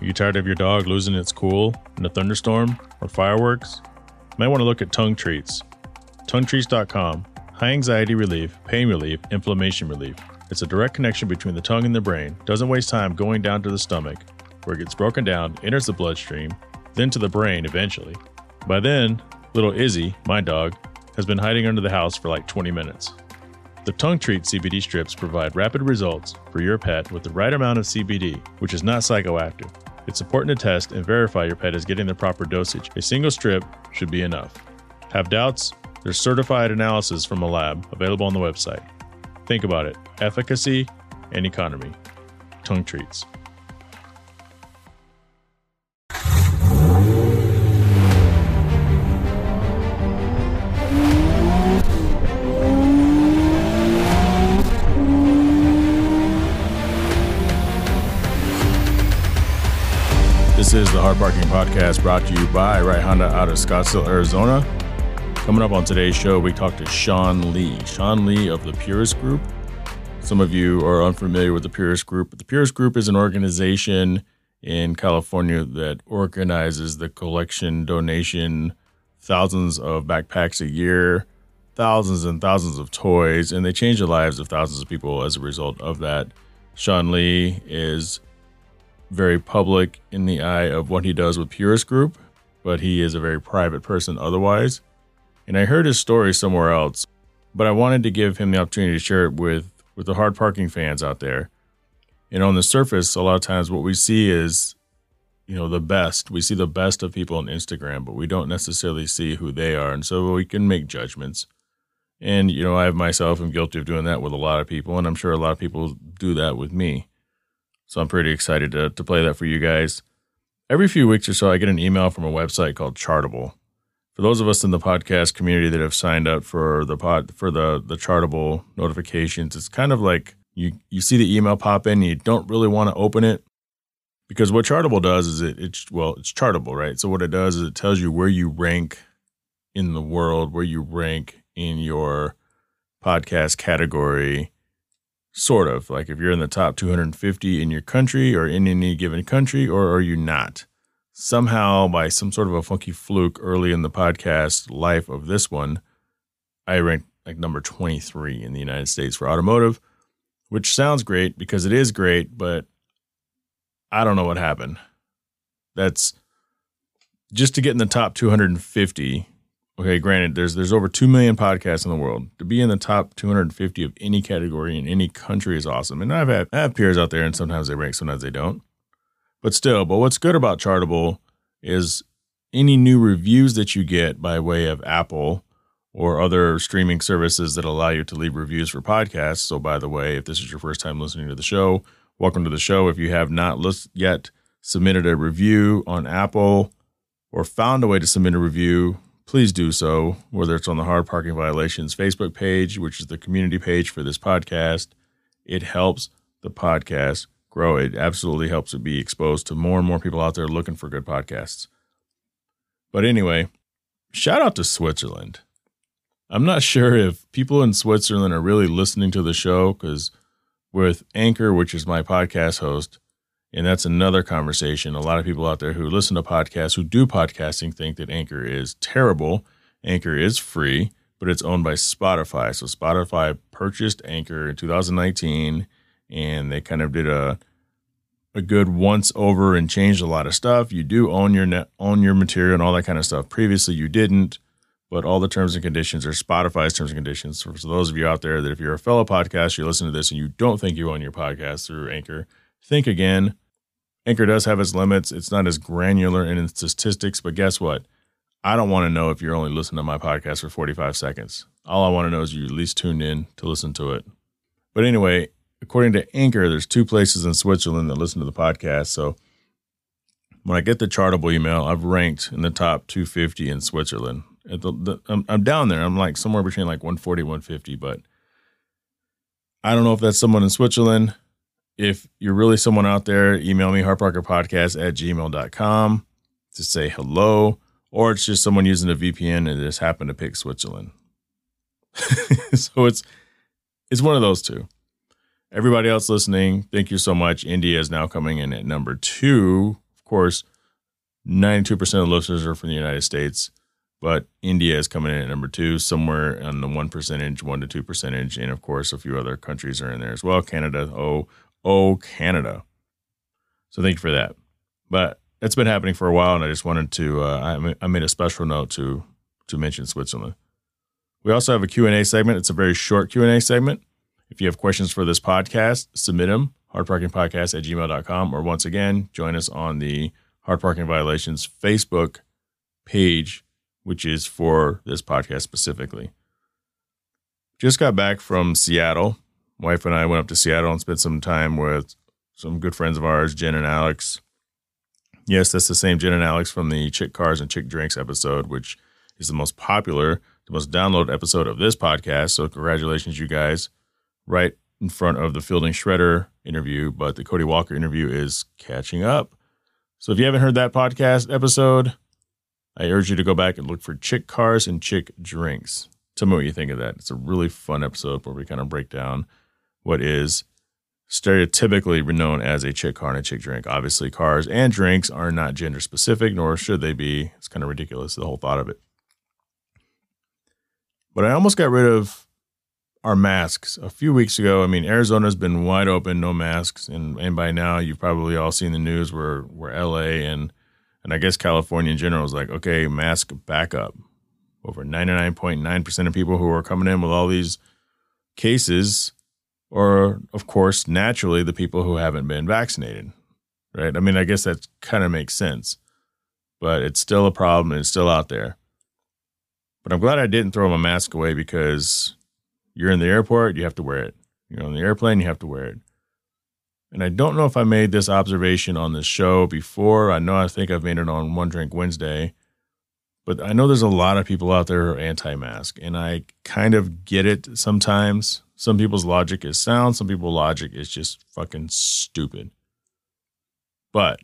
Are you tired of your dog losing its cool in a thunderstorm or fireworks? You might want to look at tongue treats. TongueTreats.com. High anxiety relief, pain relief, inflammation relief. It's a direct connection between the tongue and the brain. Doesn't waste time going down to the stomach, where it gets broken down, enters the bloodstream, then to the brain eventually. By then, little Izzy, my dog, has been hiding under the house for like 20 minutes. The Tongue Treat CBD strips provide rapid results for your pet with the right amount of CBD, which is not psychoactive. It's important to test and verify your pet is getting the proper dosage. A single strip should be enough. Have doubts? There's certified analysis from a lab available on the website. Think about it efficacy and economy. Tongue Treats. This is the Hard Parking Podcast brought to you by Right Honda out of Scottsdale, Arizona. Coming up on today's show, we talk to Sean Lee. Sean Lee of the Purist Group. Some of you are unfamiliar with the Purist Group. But the Purist Group is an organization in California that organizes the collection, donation, thousands of backpacks a year, thousands and thousands of toys, and they change the lives of thousands of people as a result of that. Sean Lee is very public in the eye of what he does with Purist Group, but he is a very private person otherwise. And I heard his story somewhere else, but I wanted to give him the opportunity to share it with, with the hard parking fans out there. And on the surface, a lot of times what we see is, you know, the best. We see the best of people on Instagram, but we don't necessarily see who they are. And so we can make judgments. And, you know, I myself am guilty of doing that with a lot of people, and I'm sure a lot of people do that with me. So I'm pretty excited to, to play that for you guys. Every few weeks or so, I get an email from a website called Chartable. For those of us in the podcast community that have signed up for the pod for the the Chartable notifications, it's kind of like you you see the email pop in, you don't really want to open it because what Chartable does is it it's well it's Chartable, right? So what it does is it tells you where you rank in the world, where you rank in your podcast category sort of like if you're in the top 250 in your country or in any given country or are you not? Somehow by some sort of a funky fluke early in the podcast life of this one i ranked like number 23 in the united states for automotive which sounds great because it is great but i don't know what happened. That's just to get in the top 250 okay, granted, there's there's over two million podcasts in the world. To be in the top 250 of any category in any country is awesome. And I've had I have peers out there, and sometimes they rank, sometimes they don't. But still, but what's good about Chartable is any new reviews that you get by way of Apple or other streaming services that allow you to leave reviews for podcasts. So, by the way, if this is your first time listening to the show, welcome to the show. If you have not list, yet submitted a review on Apple or found a way to submit a review, please do so, whether it's on the Hard Parking Violations Facebook page, which is the community page for this podcast. It helps the podcast grow. It absolutely helps it be exposed to more and more people out there looking for good podcasts. But anyway, shout out to Switzerland. I'm not sure if people in Switzerland are really listening to the show because with Anchor, which is my podcast host, and that's another conversation. A lot of people out there who listen to podcasts, who do podcasting, think that Anchor is terrible. Anchor is free, but it's owned by Spotify. So Spotify purchased Anchor in 2019, and they kind of did a a good once over and changed a lot of stuff. You do own your net, own your material and all that kind of stuff. Previously, you didn't, but all the terms and conditions are Spotify's terms and conditions. For, for those of you out there that if you're a fellow podcast, you listen to this and you don't think you own your podcast through Anchor, think again. Anchor does have its limits. It's not as granular in its statistics, but guess what? I don't want to know if you're only listening to my podcast for 45 seconds. All I want to know is you at least tuned in to listen to it. But anyway, according to Anchor, there's two places in Switzerland that listen to the podcast. So when I get the chartable email, I've ranked in the top 250 in Switzerland. The, the, I'm, I'm down there. I'm like somewhere between like 140, 150, but I don't know if that's someone in Switzerland if you're really someone out there, email me, hardparkingpodcast at gmail.com to say hello, or it's just someone using a VPN and just happened to pick Switzerland. so it's it's one of those two. Everybody else listening, thank you so much. India is now coming in at number two Of course, 92% of the listeners are from the United States, but India is coming in at number two, somewhere on the one percentage, one to two percentage, and of course, a few other countries are in there as well. Canada, oh, oh, Canada. So thank you for that. But it's been happening for a while, and I just wanted to. Uh, I, made a special note to to mention Switzerland. We also have a Q&A segment. It's a very short Q&A segment. If you have questions for this podcast, submit them, hardparkingpodcast at gmail.com. Or once again, join us on the Hard Parking Violations Facebook page, which is for this podcast specifically. Just got back from Seattle. Wife and I went up to Seattle and spent some time with some good friends of ours, Jen and Alex. Yes, that's the same Jen and Alex from the Chick Cars and Chick Drinks episode, which is the most popular, the most downloaded episode of this podcast. So, congratulations, you guys. Right in front of the Fielding Shredder interview, but the Cody Walker interview is catching up. So, if you haven't heard that podcast episode, I urge you to go back and look for Chick Cars and Chick Drinks. Tell me what you think of that. It's a really fun episode where we kind of break down what is stereotypically known as a chick car and a chick drink. Obviously, cars and drinks are not gender specific, nor should they be. It's kind of ridiculous, the whole thought of it. But I almost got rid of our masks a few weeks ago. I mean, Arizona's been wide open, no masks, and and by now you've probably all seen the news where where LA and and I guess California in general is like, okay, mask back up. Over 99.9% of people who are coming in with all these cases or of course, naturally the people who haven't been vaccinated. Right? I mean, I guess that kind of makes sense. But it's still a problem and it's still out there. But I'm glad I didn't throw my mask away because you're in the airport, you have to wear it. You're on the airplane, you have to wear it. And I don't know if I made this observation on the show before. I know I think I've made it on One Drink Wednesday. But I know there's a lot of people out there who are anti mask, and I kind of get it sometimes. Some people's logic is sound, some people's logic is just fucking stupid. But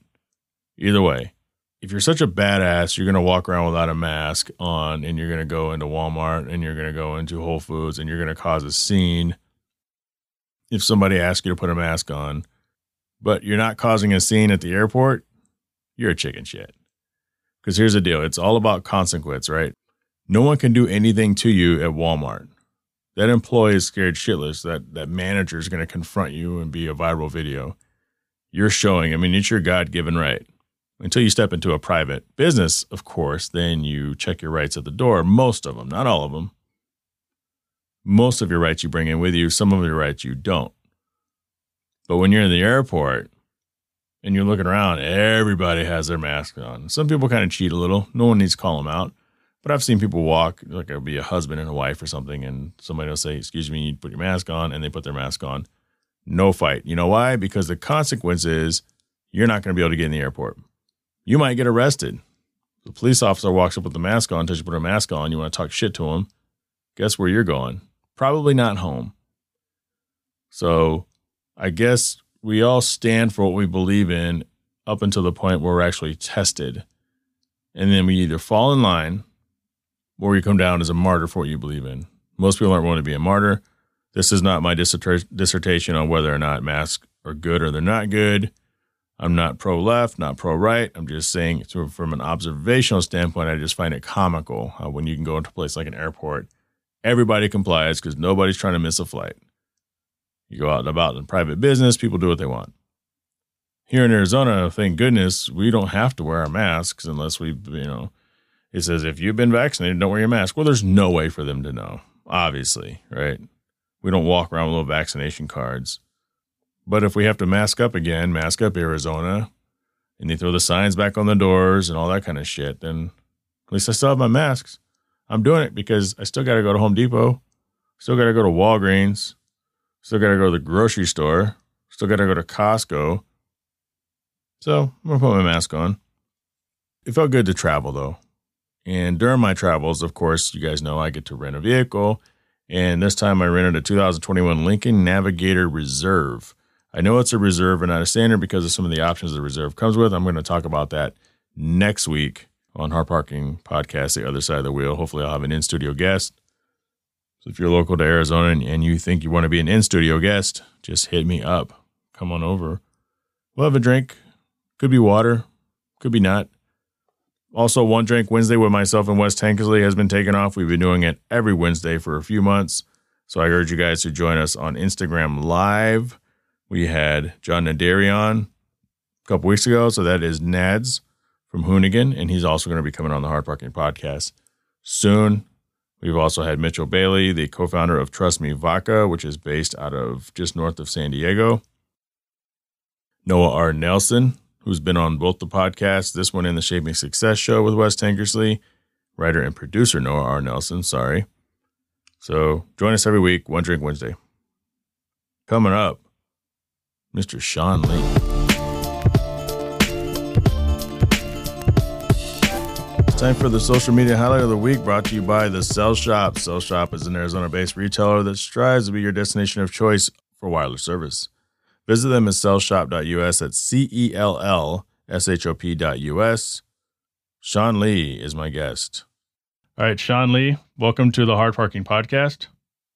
either way, if you're such a badass, you're to walk around without a mask on and you're to go into Walmart and you're to go into Whole Foods and you're to cause a scene if somebody asks you to put a mask on, but you're not causing a scene at the airport, you're a chicken shit. Because here's the deal it's all about consequence, right? No one can do anything to you at Walmart. That employee is scared shitless that that manager is going to confront you and be a viral video. You're showing, I mean, it's your God given right until you step into a private business, of course, then you check your rights at the door. Most of them, not all of them. Most of your rights you bring in with you, some of your rights you don't. But when you're in the airport and you're looking around, everybody has their mask on. Some people kind of cheat a little. No one needs to call them out. But I've seen people walk, like it'll be a husband and a wife or something, and somebody will say, Excuse me, you put your mask on, and they put their mask on. No fight. You know why? Because the consequence is you're not going to be able to get in the airport you might get arrested. The police officer walks up with the mask on, tells you put a mask on, you want to talk shit to him. Guess where you're going? Probably not home. So I guess we all stand for what we believe in up until the point where we're actually tested. And then we either fall in line or you come down as a martyr for what you believe in. Most people aren't willing to be a martyr. This is not my dissertation on whether or not masks are good or they're not good. I'm not pro left, not pro right. I'm just saying, sort of from an observational standpoint, I just find it comical when you can go into a place like an airport, everybody complies because nobody's trying to miss a flight. You go out and about in private business, people do what they want. Here in Arizona, thank goodness, we don't have to wear our masks unless we, you know, it says if you've been vaccinated, don't wear your mask. Well, there's no way for them to know, obviously, right? We don't walk around with little vaccination cards. But if we have to mask up again, mask up Arizona, and they throw the signs back on the doors and all that kind of shit, then at least I still have my masks. I'm doing it because I still got to go to Home Depot, still got to go to Walgreens, still got to go to the grocery store, still got to go to Costco. So I'm going to put my mask on. It felt good to travel though. And during my travels, of course, you guys know I get to rent a vehicle. And this time I rented a 2021 Lincoln Navigator Reserve. I know it's a reserve and not a standard because of some of the options the reserve comes with. I'm going to talk about that next week on Hard Parking Podcast, The Other Side of the Wheel. Hopefully, I'll have an in studio guest. So if you're local to Arizona and, and you think you want to be an in studio guest, just hit me up. Come on over. We'll have a drink. Could be water. Could be not. Also, One Drink Wednesday with myself and Wes Tankersley has been taken off. We've been doing it every Wednesday for a few months. So I urge you guys to join us on Instagram Live. We had John Nadarion a couple weeks ago. So that is Nads from Hoonigan. And he's also going to be coming on the Hard Parking podcast soon. We've also had Mitchell Bailey, the co founder of Trust Me Vodka, which is based out of just north of San Diego. Noah R. Nelson, who's been on both the podcasts, this one in the Shaping Success show with Wes Tankersley, writer and producer Noah R. Nelson, sorry. So join us every week, One Drink Wednesday. Coming up, Mr. Sean Lee. Time for the social media highlight of the week brought to you by The Cell Shop. Cell Shop is an Arizona based retailer that strives to be your destination of choice for wireless service. Visit them at cellshop.us at C E L L S H O P.us. Sean Lee is my guest. All right, Sean Lee, welcome to the Hard Parking Podcast.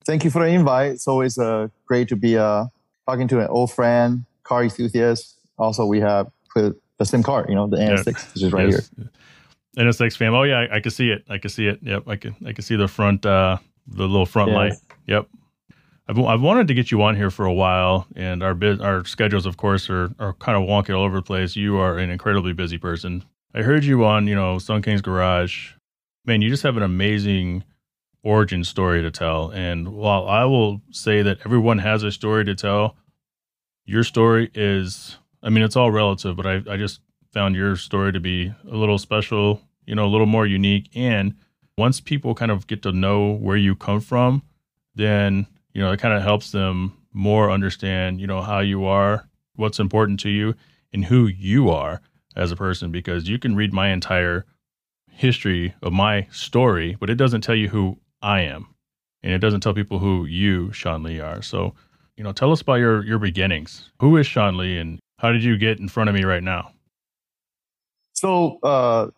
Thank you for the invite. It's always uh, great to be uh, talking to an old friend, car enthusiast. Also, we have the same car, you know, the NSX, yeah. which is right yes. here. NSX fam. Oh yeah, I, I can see it. I can see it. Yep, I can. I can see the front, uh, the little front yes. light. Yep. I've, I've wanted to get you on here for a while, and our biz, our schedules, of course, are are kind of wonky all over the place. You are an incredibly busy person. I heard you on, you know, Sun King's Garage. Man, you just have an amazing origin story to tell. And while I will say that everyone has a story to tell, your story is, I mean, it's all relative, but I, I just found your story to be a little special, you know, a little more unique. And once people kind of get to know where you come from, then, you know, it kind of helps them more understand, you know, how you are, what's important to you, and who you are as a person. Because you can read my entire history of my story, but it doesn't tell you who I am. And it doesn't tell people who you, Sean Lee, are. So, you know, tell us about your your beginnings. Who is Sean Lee and how did you get in front of me right now? So uh,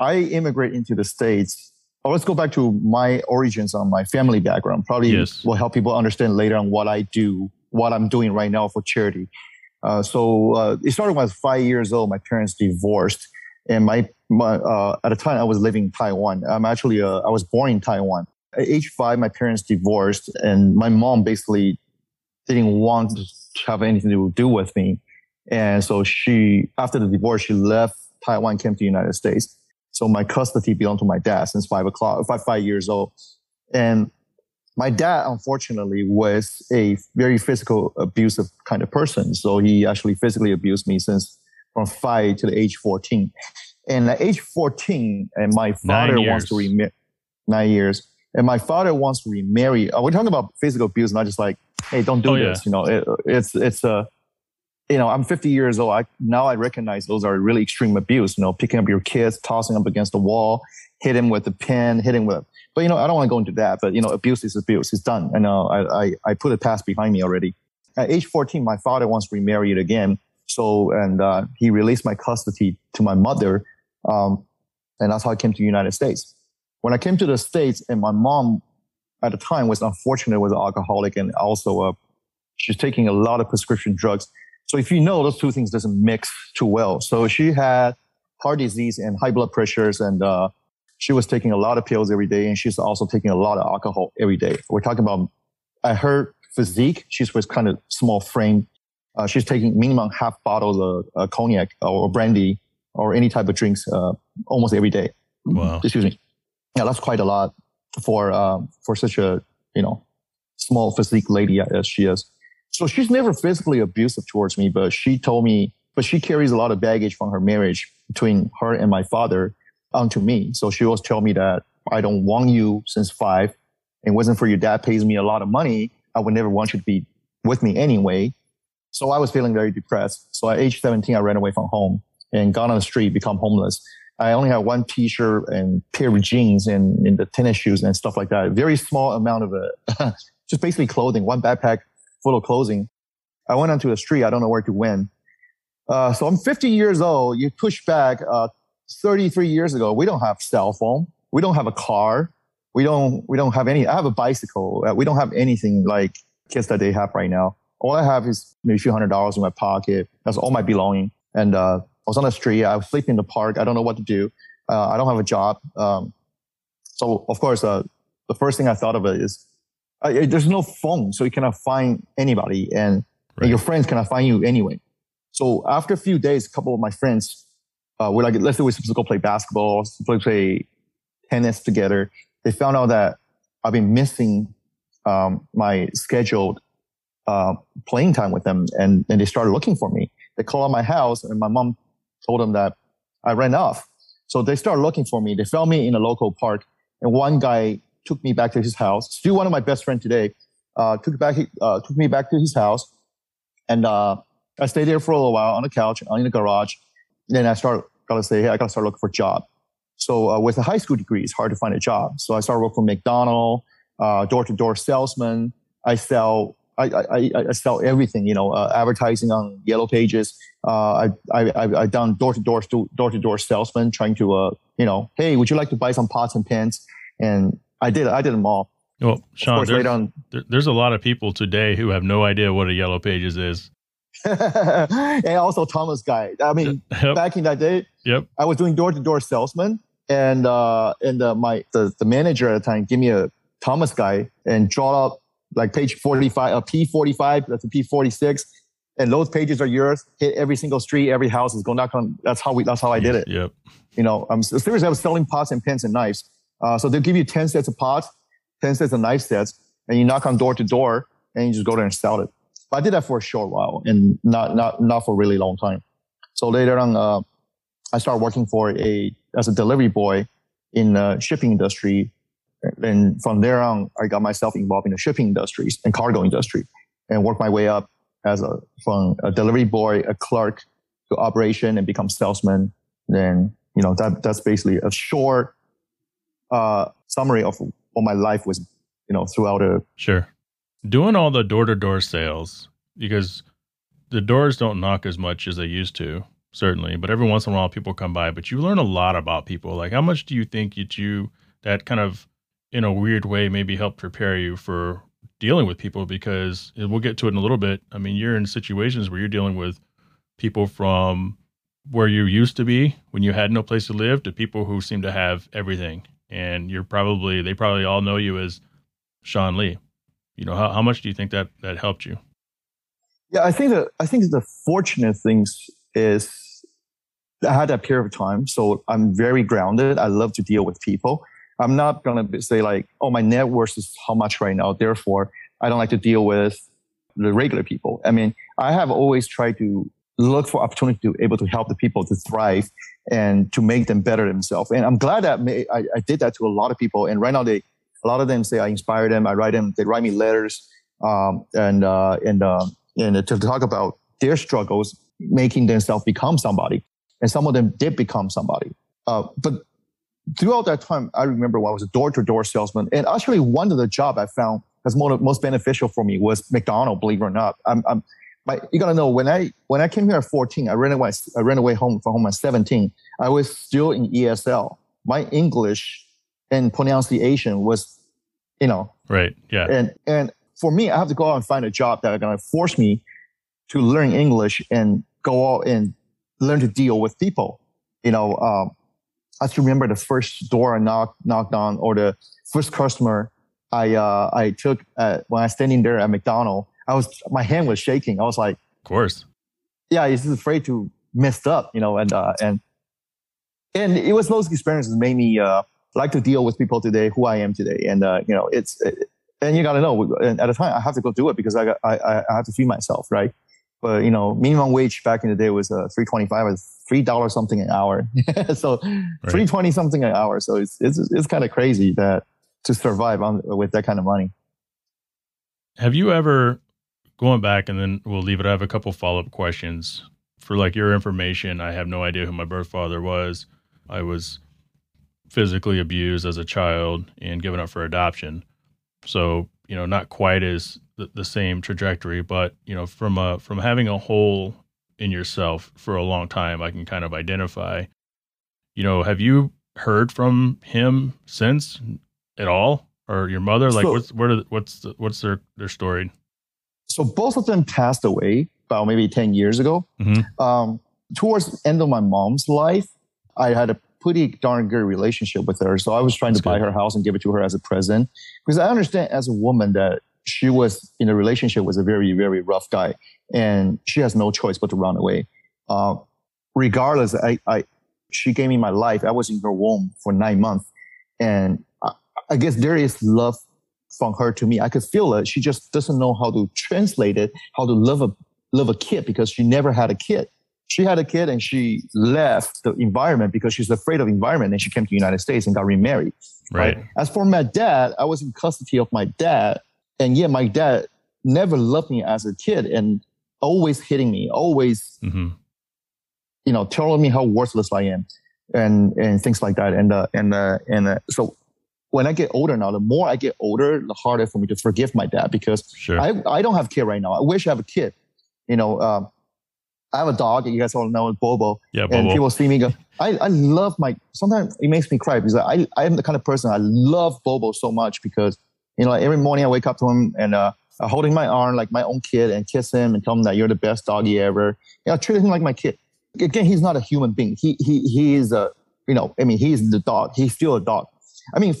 I immigrate into the States. Let's go back to my origins on my family background. Probably yes. will help people understand later on what I do, what I'm doing right now for charity. Uh, so uh, it started when I was five years old. My parents divorced, and my, my uh, at the time I was living in Taiwan. I'm actually uh, I was born in Taiwan. At age five, my parents divorced, and my mom basically didn't want to have anything to do with me. And so she, after the divorce, she left Taiwan came to the United States. So my custody belonged to my dad since five o'clock, five, five years old. And my dad, unfortunately, was a very physical abusive kind of person. So he actually physically abused me since from five to the age 14. And at age 14, and my father wants to remarry, nine years. And my father wants to remarry. Uh, we're talking about physical abuse, not just like, hey, don't do oh, this. Yeah. You know, it, it's, it's a, you know, I'm 50 years old. I now I recognize those are really extreme abuse. You know, picking up your kids, tossing them against the wall, hit him with a pen, hitting with. But you know, I don't want to go into that. But you know, abuse is abuse. It's done. I know. I, I I put it past behind me already. At age 14, my father wants to remarry again. So and uh, he released my custody to my mother, um, and that's how I came to the United States. When I came to the states, and my mom at the time was unfortunate was an alcoholic and also uh, she's taking a lot of prescription drugs so if you know those two things doesn't mix too well. So she had heart disease and high blood pressures and uh, she was taking a lot of pills every day and she's also taking a lot of alcohol every day. We're talking about at her physique, she was kind of small frame. Uh, she's taking minimum half bottles of uh, cognac or brandy or any type of drinks uh, almost every day. Wow. Excuse me. Yeah, that's quite a lot for uh, for such a you know small physique lady as she is. So she's never physically abusive towards me, but she told me, but she carries a lot of baggage from her marriage between her and my father onto me. So she always tell me that I don't want you since five. It wasn't for your dad pays me a lot of money. I would never want you to be with me anyway. So I was feeling very depressed. So at age 17, I ran away from home and got on the street, become homeless. I only had one t-shirt and pair of jeans and, and the tennis shoes and stuff like that. Very small amount of it. Uh, just basically clothing, one backpack, closing. I went onto the street. I don't know where to win. Uh, so I'm 50 years old. You push back uh, 33 years ago. We don't have cell phone. We don't have a car. We don't. We don't have any. I have a bicycle. Uh, we don't have anything like kids that they have right now. All I have is maybe a few hundred dollars in my pocket. That's all my belonging. And uh, I was on the street. I was sleeping in the park. I don't know what to do. Uh, I don't have a job. Um, so of course, uh, the first thing I thought of it is uh, there's no phone, so you cannot find anybody, and, right. and, your friends cannot find you anyway. So after a few days, a couple of my friends uh, were like, "Let's say we're supposed to go play basketball, play, play tennis together." They found out that I've been missing um, my scheduled uh, playing time with them, and, and they started looking for me. They called on my house, and my mom told them that I ran off. So they started looking for me. They found me in a local park, and one guy took me back to his house. Still one of my best friends today. Uh, took back uh, took me back to his house, and uh, I stayed there for a little while on the couch in the garage. Then I started gotta say, hey, I gotta start looking for a job. So uh, with a high school degree, it's hard to find a job. So I started working for McDonald's, door to door salesman. I sell I, I, I sell everything, you know, uh, advertising on yellow pages. Uh, I, I, I done door to door, door to door salesman trying to, uh, you know, hey, would you like to buy some pots and pans? And I did, I did them all. Well, Sean, there's, on, there's a lot of people today who have no idea what a yellow pages is. and also Thomas Guide. I mean, yep. back in that day, yep. I was doing door to door salesman and, uh, and, uh, my, the, the manager at the time gave me a Thomas Guide and draw up like page 45, a P45, that's a P46. And those pages are yours. Hit every single street, every house is going knock on. That's how we, that's how I did it. Yep. You know, I'm seriously, I was selling pots and pans and knives. Uh, so they'll give you 10 sets of pots, 10 sets of knife sets, and you knock on door to door and you just go there and sell it. But I did that for a short while and not, not, not for a really long time. So later on, uh, I started working for a, as a delivery boy in the shipping industry and from there on, I got myself involved in the shipping industries and cargo industry and worked my way up as a, from a delivery boy, a clerk to operation and become salesman. Then, you know, that, that's basically a short, uh, summary of what my life was, you know, throughout a. Sure. Doing all the door to door sales because the doors don't knock as much as they used to, certainly, but every once in a while people come by, but you learn a lot about people. Like, how much do you think that you, that kind of in a weird way maybe help prepare you for dealing with people because we'll get to it in a little bit. I mean, you're in situations where you're dealing with people from where you used to be when you had no place to live to people who seem to have everything. And you're probably, they probably all know you as Sean Lee. You know, how, how much do you think that that helped you? Yeah, I think that, I think the fortunate things is I had that period of time. So I'm very grounded. I love to deal with people. I'm not to say like, oh, my net worth is how much right now. Therefore, I don't like to deal with the regular people. I mean, I have always tried to look for opportunity to be able to help the people to thrive and to make them better themselves. And I'm glad that I, I, did that to a lot of people. And right now, they a lot of them say I inspire them. I write them. They write me letters um, and uh, and uh, and to talk about their struggles, making themselves become somebody. And some of them did become somebody. Uh, but throughout that time, I remember when I was a door-to-door salesman, and actually one of the job I found that's most beneficial for me was McDonald. Believe it or not, I'm, I'm my, you gotta know when I when I came here at 14, I ran away I ran away home from home at 17. I was still in ESL. My English and pronunciation was, you know, right, yeah, and and for me, I have to go out and find a job that are gonna force me to learn English and go out and learn to deal with people. You know, um, I still remember the first door I knocked knocked on or the first customer I uh, I took at, when I was standing there at McDonald. I was my hand was shaking. I was like, of course, yeah, he's just afraid to mess up, you know, and uh, and and it was those experiences made me uh, like to deal with people today, who I am today, and uh, you know, it's it, and you got to know. And at a time, I have to go do it because I got I I have to feed myself, right? But you know, minimum wage back in the day was uh, three twenty five or three dollars something an hour. so right. three twenty something an hour. So it's it's it's kind of crazy that to survive on with that kind of money. Have you ever going back and then we'll leave it? I have a couple follow up questions for like your information. I have no idea who my birth father was. I was physically abused as a child and given up for adoption. So you know, not quite as the, the same trajectory, but you know, from a from having a hole in yourself for a long time, I can kind of identify. You know, have you heard from him since at all, or your mother? Like, so, what's what what's the, what's their their story? So both of them passed away about maybe ten years ago. Mm-hmm. Um, towards the end of my mom's life, I had a pretty darn good relationship with her. So I was trying That's to good. buy her house and give it to her as a present because I understand as a woman that she was in a relationship with a very, very rough guy and she has no choice but to run away. Uh, regardless, I, I, she gave me my life. I was in her womb for nine months. And I, I guess there is love from her to me. I could feel it. She just doesn't know how to translate it, how to love a, love a kid because she never had a kid. She had a kid and she left the environment because she's afraid of environment and she came to the United States and got remarried. Right. right. As for my dad, I was in custody of my dad and yet my dad never loved me as a kid and always hitting me, always, mm-hmm. you know, telling me how worthless I am and, and things like that. And, uh, and, uh, and, uh, so when I get older now, the more I get older, the harder for me to forgive my dad because sure. I, I don't have a kid right now. I wish I have a kid. You know, um, I have a dog. You guys all know Bobo. Yeah, Bobo. And people see me go, I, I love my, sometimes it makes me cry because I, I am the kind of person, I love Bobo so much because you know, every morning I wake up to him and uh, holding my arm like my own kid and kiss him and tell him that you're the best doggy ever. You know, treat him like my kid. Again, he's not a human being. He he he is a you know. I mean, he's the dog. He's still a dog. I mean,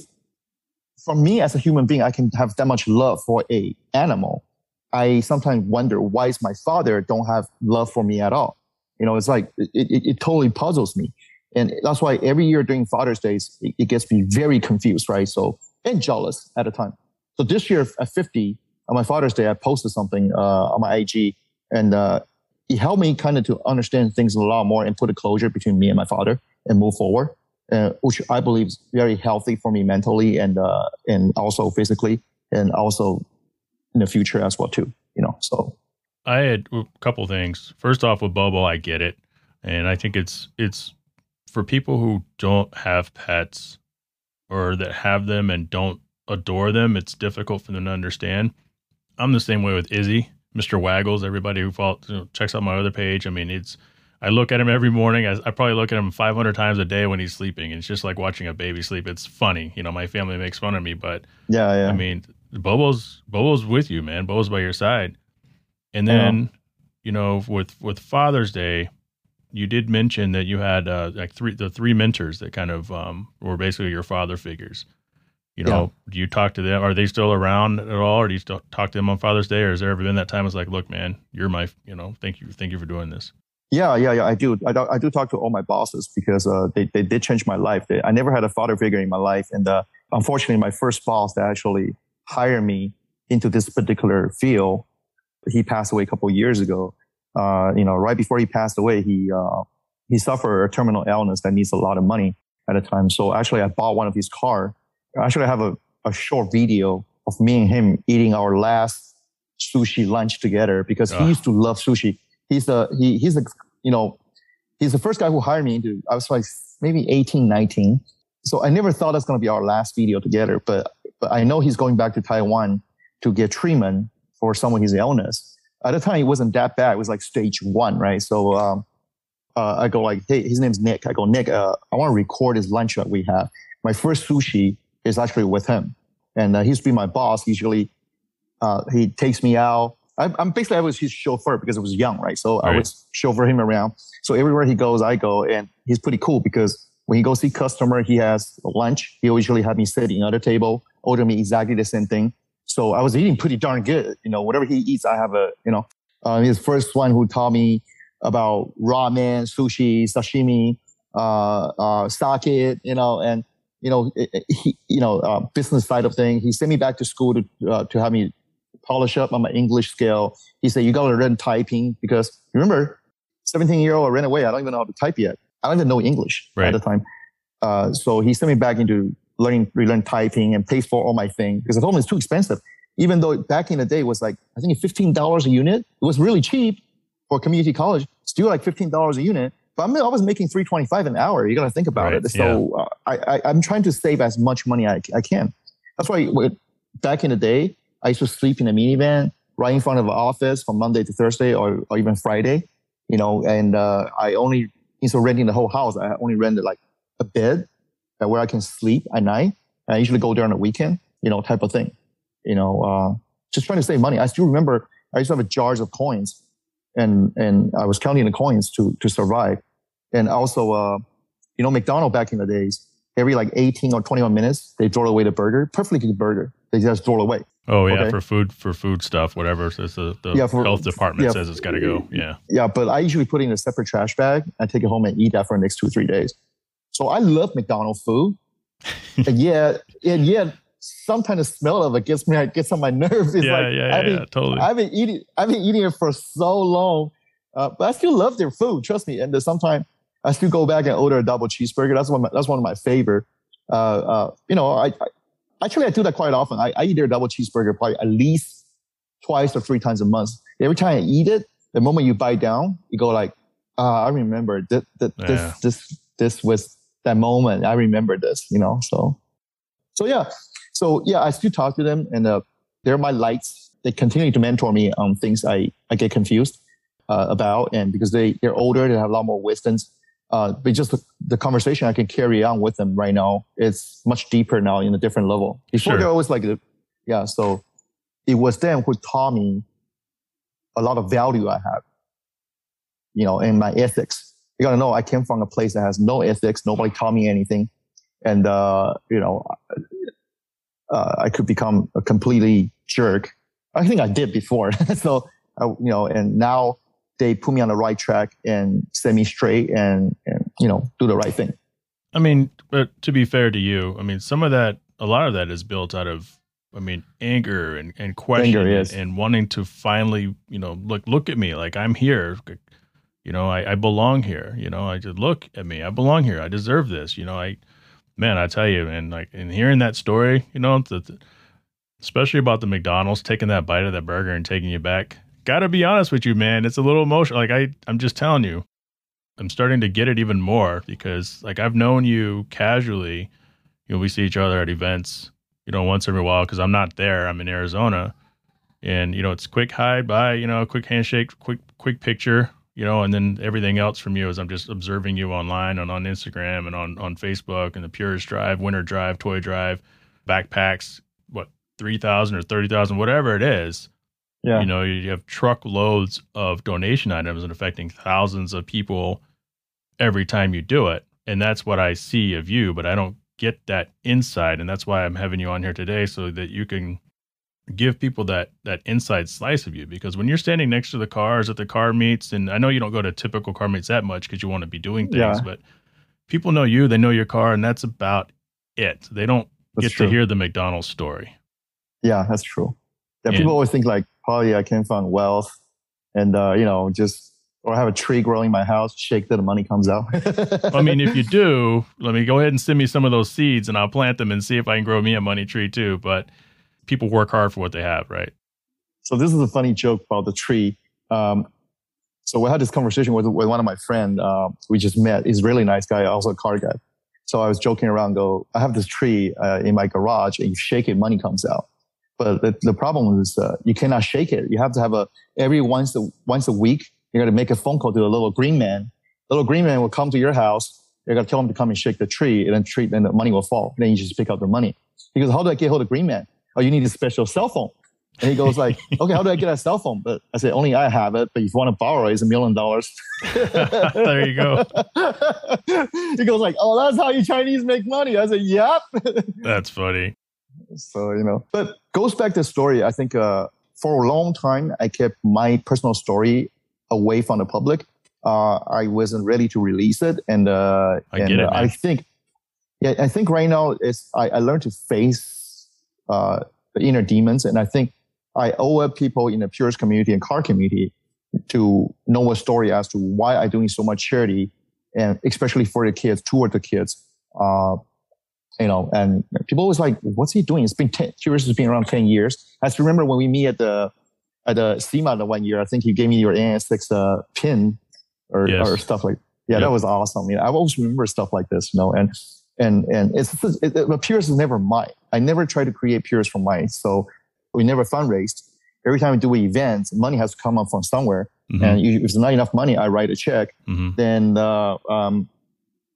for me as a human being, I can have that much love for a animal. I sometimes wonder why is my father don't have love for me at all. You know, it's like it, it, it totally puzzles me, and that's why every year during Father's Days, it, it gets me very confused, right? So and jealous at a time. So this year at 50, on my Father's Day, I posted something uh, on my IG, and uh, it helped me kind of to understand things a lot more and put a closure between me and my father and move forward, which I believe is very healthy for me mentally and uh, and also physically, and also in the future as well too. You know, so I had a couple things. First off, with Bobo, I get it, and I think it's it's for people who don't have pets or that have them and don't adore them, it's difficult for them to understand. I'm the same way with Izzy, Mr. Waggles. Everybody who follows, you know, checks out my other page. I mean, it's I look at him every morning. I, I, probably look at him 500 times a day when he's sleeping. It's just like watching a baby sleep. It's funny, you know. My family makes fun of me, but yeah, yeah. I mean, Bobo's Bobo's with you, man. Bobo's by your side. And then, you know, with with Father's Day, you did mention that you had uh, like three the three mentors that kind of um, were basically your father figures. You know, yeah. do you talk to them? Are they still around at all, or do you still talk to them on Father's Day, or has there ever been that time? It's like, look, man, you're my, you know, thank you, thank you for doing this. Yeah, yeah, yeah. I do. I do, I do talk to all my bosses because uh, they they did change my life. They, I never had a father figure in my life, and uh, unfortunately, my first boss that actually hired me into this particular field, he passed away a couple years ago. Uh, you know, right before he passed away, he uh, he suffered a terminal illness that needs a lot of money at a time. So actually, I bought one of his car Actually, I have a, a short video of me and him eating our last sushi lunch together because he used to love sushi. He's a, he, he's a, you know, he's the first guy who hired me into, I was like maybe 18, 19. So I never thought that's going to be our last video together, but, but I know he's going back to Taiwan to get treatment for some of his illness. At the time, it wasn't that bad. It was like stage one, right? So, um, uh, I go like, hey, his name's Nick. I go, Nick, uh, I want to record his lunch that we have. My first sushi is actually with him. And uh, he used to be my boss. Usually, uh, he takes me out. I, am basically I was his chauffeur because I was young, right? So right. I would chauffeur him around. So everywhere he goes, I go, and he's pretty cool because when he goes see customer, he has lunch. He usually have me sitting at a table, order me exactly the same thing. So I was eating pretty darn good. You know, whatever he eats, I have a you know. Uh, his first one who taught me about ramen, sushi, sashimi, uh, uh, sake, you know, and you know, he, you know, uh, business side of thing. He sent me back to school to uh, to have me polish up on my English skill. He said, "You got to learn typing because remember, 17 year old I ran away. I don't even know how to type yet. I don't even know English right. at the time. Uh, so he sent me back into learning, relearn typing and pays for all my things because I told him it's too expensive. Even though back in the day it was like I think $15 a unit. It was really cheap for community college. Still like $15 a unit. But I'm, I was making 325 an hour. You got to think about right, it. So yeah. uh, I, am trying to save as much money I, I can. That's why back in the day, I used to sleep in a minivan right in front of the office from Monday to Thursday or, or even Friday, you know, and uh, I only, instead of renting the whole house, I only rented like a bed where I can sleep at night. I usually go there on the weekend, you know, type of thing, you know, uh, just trying to save money. I still remember I used to have a jars of coins and and I was counting the coins to to survive. And also, uh, you know, McDonald back in the days, every like 18 or 21 minutes, they throw away the burger, perfectly good burger. They just throw it away. Oh yeah, okay? for food for food stuff, whatever. Says the, the yeah, for, health department yeah, says it's got to go. Yeah. Yeah, but I usually put it in a separate trash bag. I take it home and eat that for the next two or three days. So I love McDonald's food. and yeah, and yeah, sometimes the smell of it gets me gets on my nerves. It's yeah, like, yeah, I've been, yeah, totally. I've been eating I've been eating it for so long, uh, but I still love their food. Trust me. And sometimes I still go back and order a double cheeseburger. That's one. Of my, that's one of my favorite. Uh, uh, you know, I, I, actually I do that quite often. I, I eat their double cheeseburger probably at least twice or three times a month. Every time I eat it, the moment you bite down, you go like, ah, I remember that, that yeah. this this this was that moment. I remember this. You know, so so yeah, so yeah, I still talk to them, and uh, they're my lights. They continue to mentor me on things I I get confused uh, about, and because they they're older, they have a lot more wisdom. Uh, but just the, the, conversation I can carry on with them right now is much deeper now in a different level. Before sure. they're always like, yeah. So it was them who taught me a lot of value I have, you know, in my ethics. You gotta know I came from a place that has no ethics. Nobody taught me anything, and uh, you know, uh, I could become a completely jerk. I think I did before. so, uh, you know, and now they put me on the right track and set me straight and, and, you know, do the right thing. I mean, but to be fair to you, I mean, some of that, a lot of that is built out of, I mean, anger and, and question anger, yes. and, and, wanting to finally, you know, look, look at me like I'm here. You know, I, I belong here. You know, I just look at me. I belong here. I deserve this. You know, I, man, I tell you, and like, and hearing that story, you know, the, the, especially about the McDonald's taking that bite of that burger and taking you back. Got to be honest with you, man. It's a little emotional. Like I, I'm just telling you, I'm starting to get it even more because like I've known you casually. You know, we see each other at events, you know, once every while because I'm not there. I'm in Arizona, and you know, it's quick hi, bye, you know, quick handshake, quick quick picture, you know, and then everything else from you is I'm just observing you online and on Instagram and on on Facebook and the Purist Drive, Winter Drive, Toy Drive, backpacks, what three thousand or thirty thousand, whatever it is. Yeah. You know, you have truckloads of donation items and affecting thousands of people every time you do it. And that's what I see of you, but I don't get that insight. And that's why I'm having you on here today so that you can give people that that inside slice of you because when you're standing next to the cars at the car meets and I know you don't go to typical car meets that much because you want to be doing things yeah. but people know you they know your car and that's about it they don't that's get true. to hear the McDonald's story yeah that's true yeah people always think like probably I came from wealth and uh, you know just or I have a tree growing in my house, shake that the money comes out. I mean, if you do, let me go ahead and send me some of those seeds and I'll plant them and see if I can grow me a money tree too. But people work hard for what they have, right? So this is a funny joke about the tree. Um, so we had this conversation with, with one of my friend. Uh, we just met. He's a really nice guy, also a car guy. So I was joking around, go, I have this tree uh, in my garage, and you shake it, money comes out. But the, the problem is uh, you cannot shake it. You have to have a every once a once a week. You got to make a phone call to a little green man. Little green man will come to your house. You got to tell him to come and shake the tree, and then tree, and the money will fall. And then you just pick up the money. Because how do I get hold of green man? oh, you need a special cell phone. And he goes like, okay, how do I get a cell phone? But I said, only I have it. But if you want to borrow it, it's a million dollars. there you go. he goes like, oh, that's how you Chinese make money. I said, yep. that's funny. So, you know, but goes back to the story. I think uh, for a long time, I kept my personal story away from the public. Uh, I wasn't ready to release it. And, uh, I and, it, I think, yeah, I think right now it's, I, I learned to face uh, the inner demons. And I think I owe people in the purist community and car community to know a story as to why I'm doing so much charity, and especially for the kids, toward the kids. Uh, you know, and people always like, "What's he doing?" It's been 10, Purist has been around ten years. I still remember when we meet at the at the SEMA the one year. I think you gave me your AN6 uh, pin or, yes. or stuff like. Yeah, yep. that was awesome. You know, I always remember stuff like this. You know, and and and it's it, it, Purist is never mine. I never try to create Purist for mine. So we never fundraised. Every time we do events, money has to come up from somewhere. Mm-hmm. And if there's not enough money, I write a check. Mm-hmm. Then uh, um,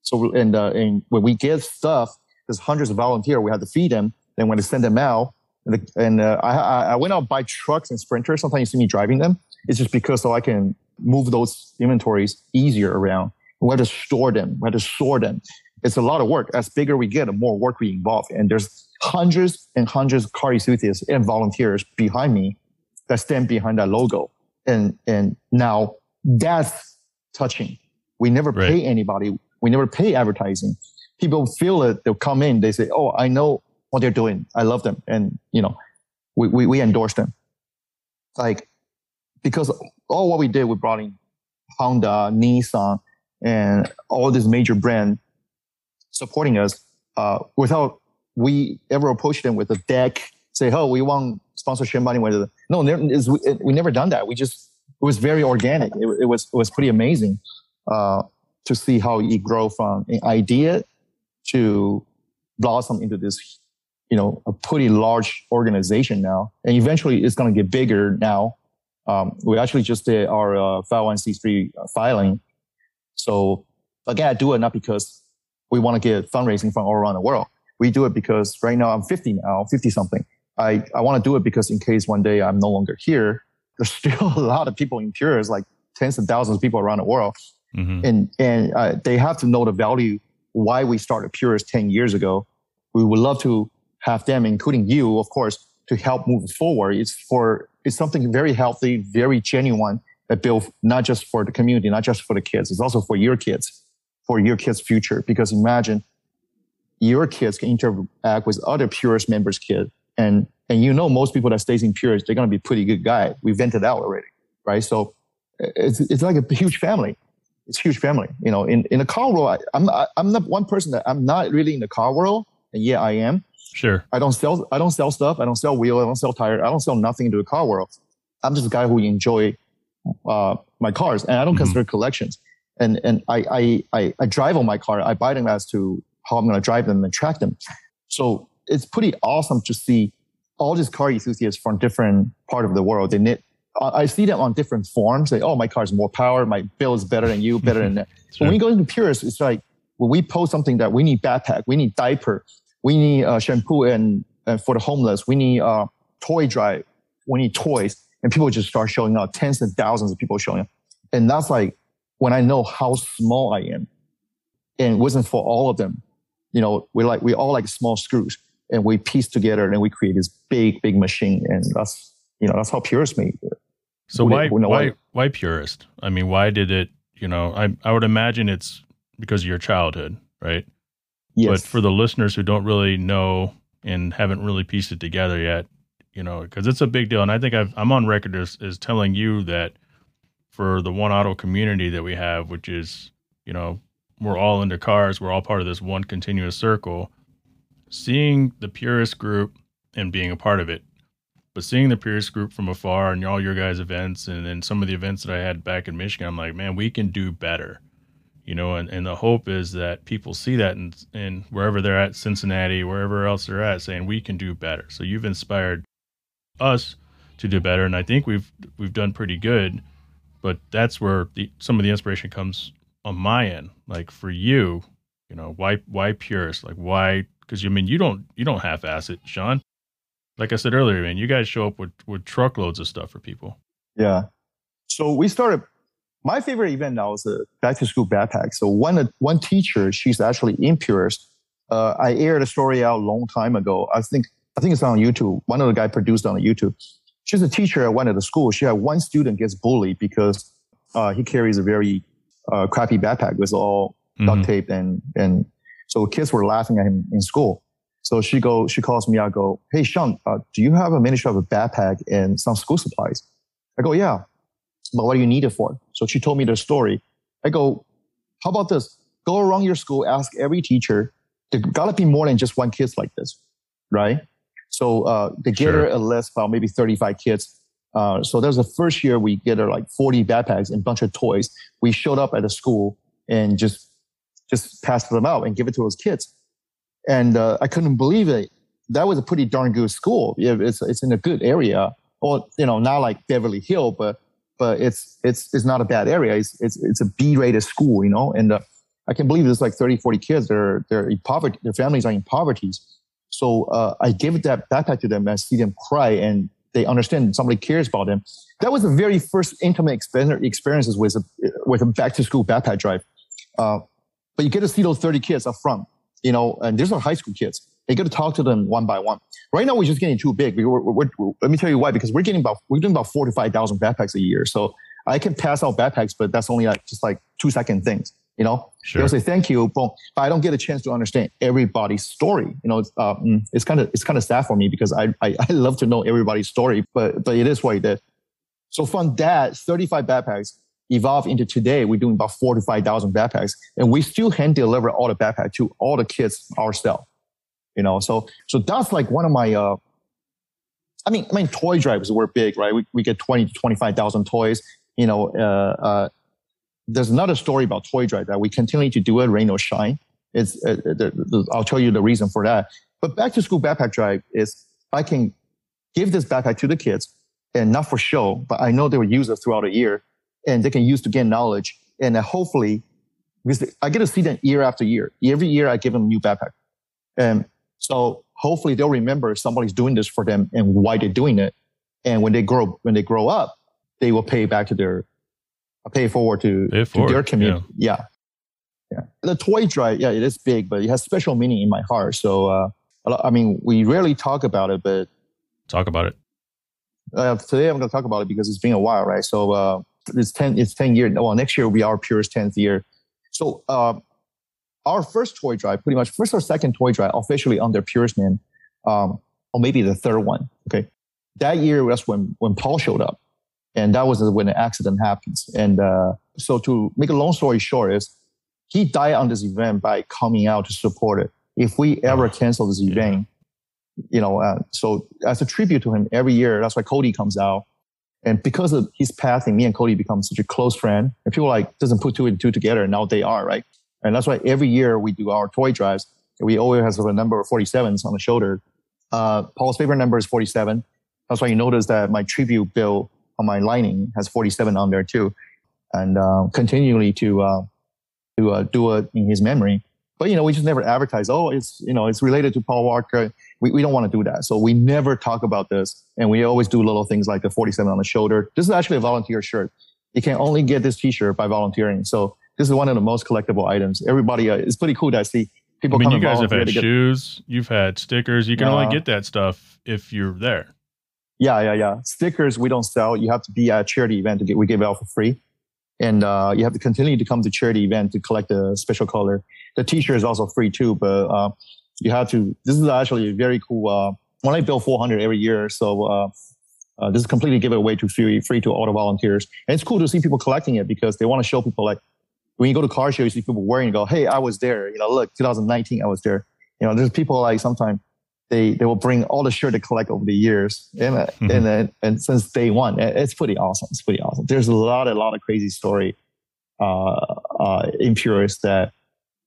so and uh, and when we get stuff, there's hundreds of volunteers. We have to feed them. Then when to send them out, and, the, and uh, I I went out buy trucks and sprinters. Sometimes you see me driving them. It's just because so I can move those inventories easier around. We have to store them. We have to store them. It's a lot of work. As bigger we get, the more work we involve. And there's hundreds and hundreds of car enthusiasts and volunteers behind me that stand behind that logo. And, and now that's touching. We never right. pay anybody. We never pay advertising. People feel it. They'll come in. They say, Oh, I know what they're doing. I love them. And, you know, we, we, we endorse them. Like, because all what we did, we brought in Honda, Nissan, and all these major brand supporting us uh, without we ever approach them with a deck, say, "Oh, we want sponsorship money." With no, we never done that. We just it was very organic. It, it was it was pretty amazing uh, to see how it grow from an idea to blossom into this, you know, a pretty large organization now, and eventually it's going to get bigger. Now, um, we actually just did our uh, 501c3 filing, so again, I do it not because we want to get fundraising from all around the world. We do it because right now I'm 50 now, 50 something. I, I want to do it because in case one day I'm no longer here, there's still a lot of people in Purist, like tens of thousands of people around the world. Mm-hmm. And, and uh, they have to know the value why we started Purist 10 years ago. We would love to have them, including you, of course, to help move forward. It's for, it's something very healthy, very genuine that built not just for the community, not just for the kids. It's also for your kids, for your kids' future. Because imagine your kids can interact with other Purist members' kids. And, and you know, most people that stays in Purist, they're going to be pretty good guys. We vented out already, right? So it's, it's like a huge family. It's huge family. You know, in, in the car world, I, I'm, I, I'm not one person that I'm not really in the car world. And yeah, I am. Sure. I don't sell, I don't sell stuff. I don't sell wheel. I don't sell tire. I don't sell nothing into the car world. I'm just a guy who enjoy uh, my cars and I don't mm-hmm. consider collections. And, and I, I, I, I drive on my car. I buy them as to how I'm going to drive them and track them. So it's pretty awesome to see all these car enthusiasts from different part of the world. They need, I see them on different forms. Say, oh, my car is more power. My bill is better than you, better than that. sure. When we go into Purist, it's like when we post something that we need backpack, we need diaper, we need uh, shampoo and, and for the homeless, we need uh, toy drive, we need toys, and people just start showing up. Tens and thousands of people showing up, and that's like when I know how small I am, and it wasn't for all of them you know, we like we all like small screws, and we piece together and we create this big, big machine, and that's you know that's how Purist made it. So why why why, why Purist? I mean, why did it? You know, I I would imagine it's because of your childhood, right? Yes. But for the listeners who don't really know and haven't really pieced it together yet, you know, because it's a big deal, and I think I've, I'm on record as, as telling you that for the one auto community that we have, which is you know we're all into cars, we're all part of this one continuous circle. Seeing the purist group and being a part of it, but seeing the purist group from afar and all your guys' events and then some of the events that I had back in Michigan, I'm like, man, we can do better. You know, and, and the hope is that people see that and and wherever they're at, Cincinnati, wherever else they're at, saying we can do better. So you've inspired us to do better, and I think we've we've done pretty good. But that's where the, some of the inspiration comes on my end, like for you, you know, why why purist? Like why? Because you I mean you don't you don't half ass it, Sean. Like I said earlier, man, you guys show up with with truckloads of stuff for people. Yeah. So we started. My favorite event now is a back to school backpack. So one one teacher, she's actually in Purist. Uh, I aired a story out a long time ago. I think I think it's on YouTube. One of the guy produced on YouTube. She's a teacher at one of the schools. She had one student gets bullied because uh, he carries a very uh, crappy backpack with all mm-hmm. duct tape and and so kids were laughing at him in school. So she go, she calls me. I go, hey Sean, uh, do you have a miniature of a backpack and some school supplies? I go, yeah. But what do you need it for? So she told me the story. I go, how about this? Go around your school, ask every teacher. There gotta be more than just one kids like this, right? So uh, they get sure. her a list about maybe 35 kids. Uh, so that was the first year we get her like 40 backpacks and a bunch of toys. We showed up at the school and just just passed them out and give it to those kids. And uh, I couldn't believe it. That was a pretty darn good school. It's it's in a good area. Well, you know, not like Beverly Hill, but but it's it's it's not a bad area. It's it's it's a B-rated school, you know. And uh, I can believe there's like 30, 40 kids. They're they're in poverty. Their families are in poverty. So uh, I gave that backpack to them and I see them cry and they understand somebody cares about them. That was the very first intimate experiences with a, with a back to school backpack drive. Uh, but you get to see those 30 kids up front, you know, and these are high school kids. You got to talk to them one by one. Right now, we're just getting too big. We're, we're, we're, let me tell you why, because we're getting about, we're doing about four to 5,000 backpacks a year. So I can pass out backpacks, but that's only like just like two second things. You know, sure. they'll say thank you, but I don't get a chance to understand everybody's story. You know, it's uh, mm, it's kind of it's kind of sad for me because I, I I love to know everybody's story, but but it is what it is. So from that, 35 backpacks evolved into today. We're doing about four to five thousand backpacks, and we still hand deliver all the backpack to all the kids ourselves. You know, so so that's like one of my uh, I mean, I mean, toy drives were big, right? We, we get 20 to 25,000 toys you know, uh, uh, there's another story about toy drive that we continue to do it, rain or shine. It's, uh, the, the, I'll tell you the reason for that. But back to school backpack drive is I can give this backpack to the kids and not for show, but I know they will use it throughout the year and they can use to gain knowledge. And hopefully, because I get to see them year after year. Every year I give them a new backpack. And so hopefully they'll remember somebody's doing this for them and why they're doing it. And when they grow, when they grow up, they will pay back to their pay forward to, pay forward. to their community. Yeah. yeah. yeah. The toy drive, yeah, it is big, but it has special meaning in my heart. So, uh, I mean, we rarely talk about it, but talk about it. Uh, today I'm going to talk about it because it's been a while, right? So, uh, it's 10, it's 10 years. Well, next year will be our Purist 10th year. So, uh, our first toy drive, pretty much first or second toy drive officially under Purist name, um, or maybe the third one. Okay. That year was when, when Paul showed up and that was when the accident happens. And uh, so to make a long story short is he died on this event by coming out to support it. If we ever cancel this event, you know, uh, so as a tribute to him every year, that's why Cody comes out. And because of his passing, me and Cody become such a close friend. And people like doesn't put two and two together. And now they are, right? And that's why every year we do our toy drives. We always have a number of 47s on the shoulder. Uh, Paul's favorite number is 47. That's why you notice that my tribute bill on my lining has 47 on there too, and uh, continually to uh, to uh, do it in his memory. But you know, we just never advertise. Oh, it's you know, it's related to Paul Walker. We we don't want to do that, so we never talk about this, and we always do little things like the 47 on the shoulder. This is actually a volunteer shirt. You can only get this T-shirt by volunteering. So this is one of the most collectible items. Everybody, uh, it's pretty cool to see people. I mean, you guys have had shoes, you've had stickers. You can only get that stuff if you're there. Yeah, yeah, yeah. Stickers we don't sell. You have to be at a charity event to get. We give out for free, and uh, you have to continue to come to charity event to collect the special color. The T-shirt is also free too, but uh, you have to. This is actually very cool. Uh, when I build 400 every year, so uh, uh, this is completely given away to free, free to all the volunteers, and it's cool to see people collecting it because they want to show people like when you go to car show, you see people wearing. You go, hey, I was there. You know, look, 2019, I was there. You know, there's people like sometimes they they will bring all the shirt they collect over the years, and uh, mm-hmm. and uh, and since day one, it's pretty awesome. It's pretty awesome. There's a lot, a lot of crazy story uh, uh, in Purist that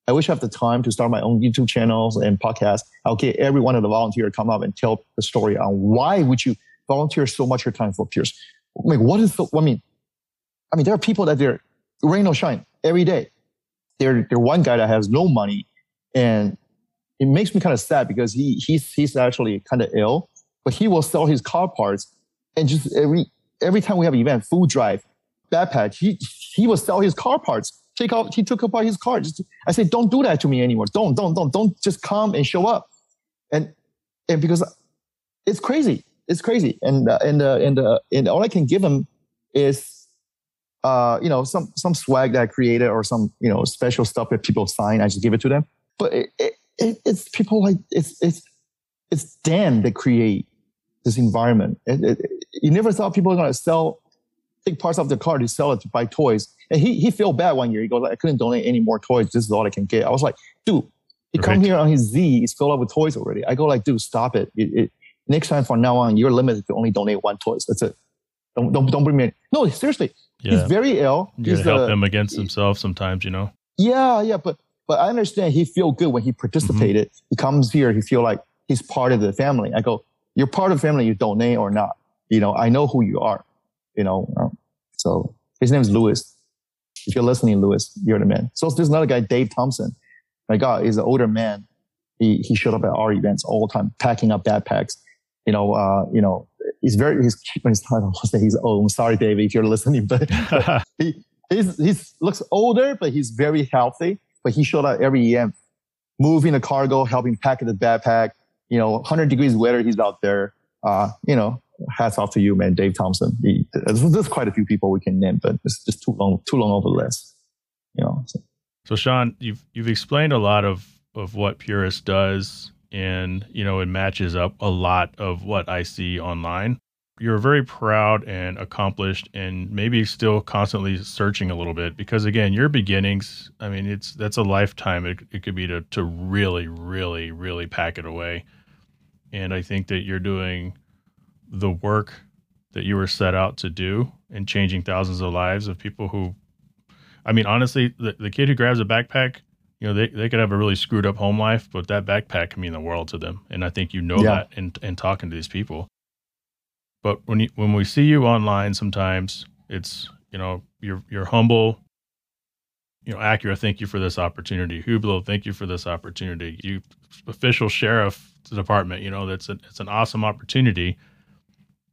I wish I have the time to start my own YouTube channels and podcasts. I'll get every one of the volunteers come up and tell the story on why would you volunteer so much your time for. I mean, what is the? I mean, I mean, there are people that they're rain or shine every day. There one guy that has no money and it makes me kind of sad because he he's he's actually kind of ill, but he will sell his car parts and just every every time we have an event, food drive, backpack, he he will sell his car parts. Take out he took apart his car. Just I said, don't do that to me anymore. Don't don't don't don't just come and show up, and and because it's crazy, it's crazy, and uh, and uh, and uh, and all I can give him is uh, you know, some some swag that I created or some you know special stuff that people sign. I just give it to them. But it, it, it, it's people like it's it's it's them that create this environment. You never thought people were going to sell take parts of the car to sell it to buy toys. And he he felt bad one year. He goes, I couldn't donate any more toys. This is all I can get. I was like, dude, he right. come here on his Z. He's filled up with toys already. I go like, dude, stop it. it, it next time from now on, you're limited to only donate one toys. That's it. Don't don't don't bring me. In. No, seriously. Yeah. He's very ill. You he's help uh, him against himself sometimes, you know. Yeah, yeah, but but I understand he feel good when he participated. Mm-hmm. He comes here, he feel like he's part of the family. I go, you're part of the family, you donate or not. You know, I know who you are. You know, um, so his name is Lewis. If you're listening, Lewis, you're the man. So there's another guy, Dave Thompson. My God, he's an older man. He he showed up at our events all the time, packing up backpacks. You know, uh, you know, he's very he's keeping his title. I'll say he's old. I'm sorry, David, if you're listening, but, but he he's he's looks older, but he's very healthy. But he showed up every EM, moving the cargo, helping pack the backpack. You know, 100 degrees weather, he's out there. Uh, you know, hats off to you, man, Dave Thompson. He, there's, quite a few people we can name, but it's just too long, too long of a list. You know. So. so, Sean, you've you've explained a lot of of what Purist does, and you know, it matches up a lot of what I see online. You're very proud and accomplished, and maybe still constantly searching a little bit because, again, your beginnings. I mean, it's that's a lifetime. It, it could be to to really, really, really pack it away. And I think that you're doing the work that you were set out to do and changing thousands of lives of people who I mean honestly the, the kid who grabs a backpack you know they, they could have a really screwed up home life but that backpack can mean the world to them. And I think you know yeah. that in, in talking to these people. But when you when we see you online sometimes it's you know you're you're humble. You know Acura thank you for this opportunity. Hublot thank you for this opportunity. You official sheriff department you know that's a, it's an awesome opportunity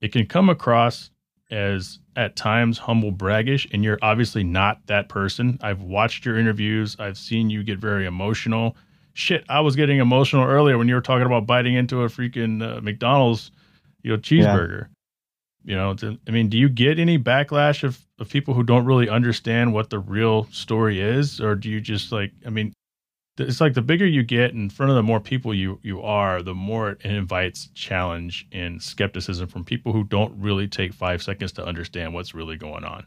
it can come across as at times humble braggish and you're obviously not that person. I've watched your interviews. I've seen you get very emotional. Shit i was getting emotional earlier when you were talking about biting into a freaking uh, mcdonald's you know cheeseburger. Yeah. you know i mean do you get any backlash of, of people who don't really understand what the real story is? Or do you just like i mean it's like the bigger you get in front of the more people you you are the more it invites challenge and skepticism from people who don't really take five seconds to understand what's really going on.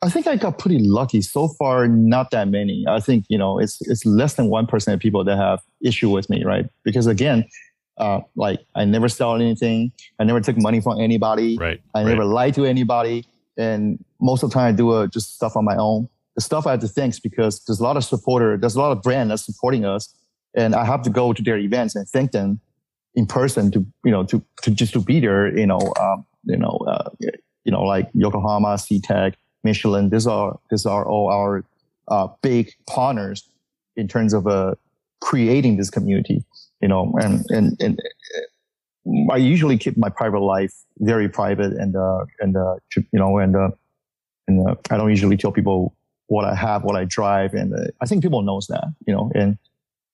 I think i got pretty lucky. So far not that many. I think you know it's it's less than 1% of people that have issue with me right? Because again uh, like i never sell anything. I never took money from anybody. Right i right. never lied to anybody. And most of the time i do uh, just stuff on my own the stuff I have to thanks because there's a lot of supporter, there's a lot of brand that's supporting us, and I have to go to their events and thank them in person to you know to to just to be there. You know, um, you know, uh, you know, like Yokohama, SeaTac, Michelin. These are these are all our uh, big partners in terms of uh, creating this community. You know, and and and. I usually keep my private life very private and uh, and uh, you know and uh, and uh, I don't usually tell people what I have, what I drive, and uh, I think people knows that, you know, and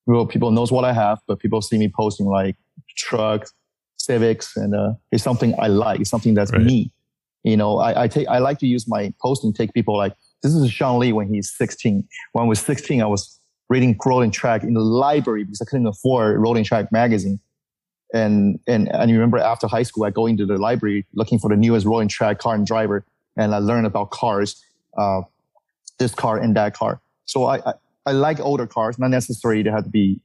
well, people knows what I have, but people see me posting like trucks, Civics, and uh, it's something I like. It's something that's right. me. You know, I, I take I like to use my posting take people like this is Sean Lee when he's 16. When I was 16, I was reading Road and Track in the library because I couldn't afford Road and Track magazine. And and and you remember after high school, I go into the library looking for the newest Road and Track car and driver, and I learn about cars. Uh, this car and that car. So I, I, I like older cars, not necessarily they have to be,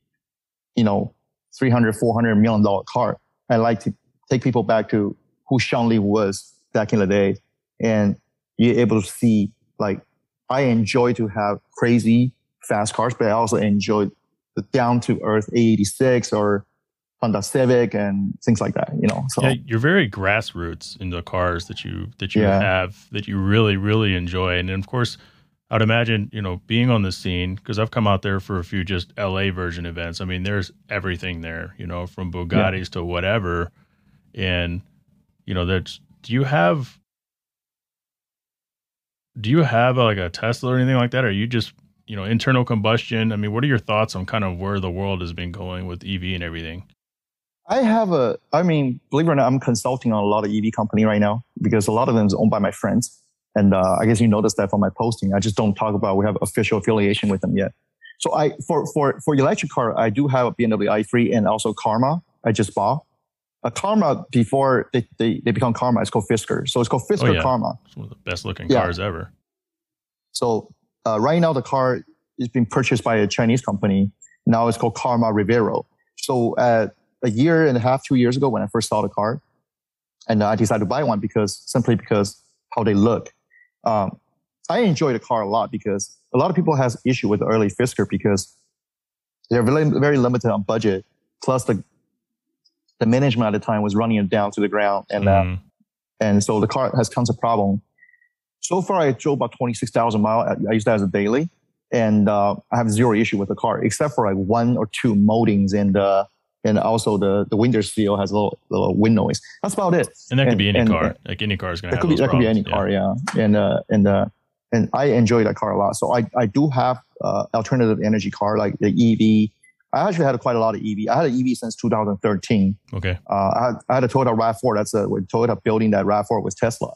you know, 300, 400 million dollar car. I like to take people back to who Sean Lee was back in the day and you're able to see like I enjoy to have crazy fast cars, but I also enjoy the down to earth A86 or Honda Civic and things like that, you know. So yeah, you're very grassroots in the cars that you that you yeah. have that you really really enjoy, and of course, I'd imagine, you know, being on the scene, because I've come out there for a few just LA version events. I mean, there's everything there, you know, from Bugattis yeah. to whatever. And, you know, that's, do you have, do you have uh, like a Tesla or anything like that? Or are you just, you know, internal combustion? I mean, what are your thoughts on kind of where the world has been going with EV and everything? I have a, I mean, believe it or not, I'm consulting on a lot of EV company right now because a lot of them is owned by my friends. And uh, I guess you noticed that from my posting. I just don't talk about we have official affiliation with them yet. So I for for for electric car, I do have a BMW i3 and also Karma. I just bought a Karma before they, they, they become Karma. It's called Fisker. So it's called Fisker oh, yeah. Karma. It's one of the best looking yeah. cars ever. So uh, right now the car is being purchased by a Chinese company. Now it's called Karma Revero. So uh, a year and a half, two years ago, when I first saw the car, and I decided to buy one because simply because how they look um, I enjoy the car a lot because a lot of people has issue with the early Fisker because they're very, very limited on budget. Plus the the management at the time was running it down to the ground, and mm. uh, mm-hmm. and so the car has tons of problem. So far, I drove about twenty six thousand miles. I use that as a daily, and uh, I have zero issue with the car except for like one or two moldings in the and also the the window seal has a little little wind noise. That's about it. And that could and, be any and, car. Like any car is going to have could be, That problems. could be any car, yeah. And uh, and uh, and I enjoy that car a lot. So I I do have uh, alternative energy car like the EV. I actually had quite a lot of EV. I had an EV since 2013. Okay. Uh, I, had, I had a Toyota RAV4. That's a Toyota building that RAV4 was Tesla.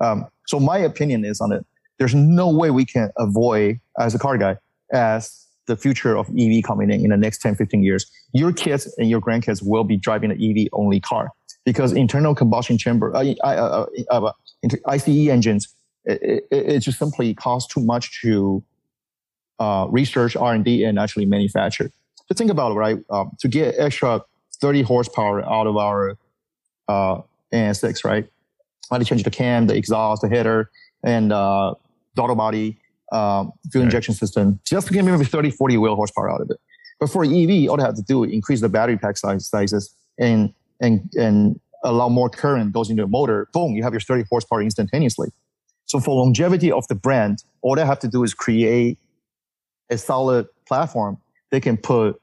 Um, so my opinion is on it. There's no way we can avoid as a car guy as the future of EV coming in in the next 10, 15 years. Your kids and your grandkids will be driving an EV only car because internal combustion chamber, uh, uh, uh, uh ICE engines, it, it, it, just simply costs too much to uh, research, R&D, and actually manufacture. So think about it, right? Um, to get extra 30 horsepower out of our uh, NSX, right? I had to change the cam, the exhaust, the header, and uh, throttle body um, fuel injection system just to get maybe 30, 40 wheel horsepower out of it. But for EV, all they have to do is increase the battery pack size, sizes and, and, and allow more current goes into the motor. Boom, you have your 30 horsepower instantaneously. So for longevity of the brand, all they have to do is create a solid platform. They can put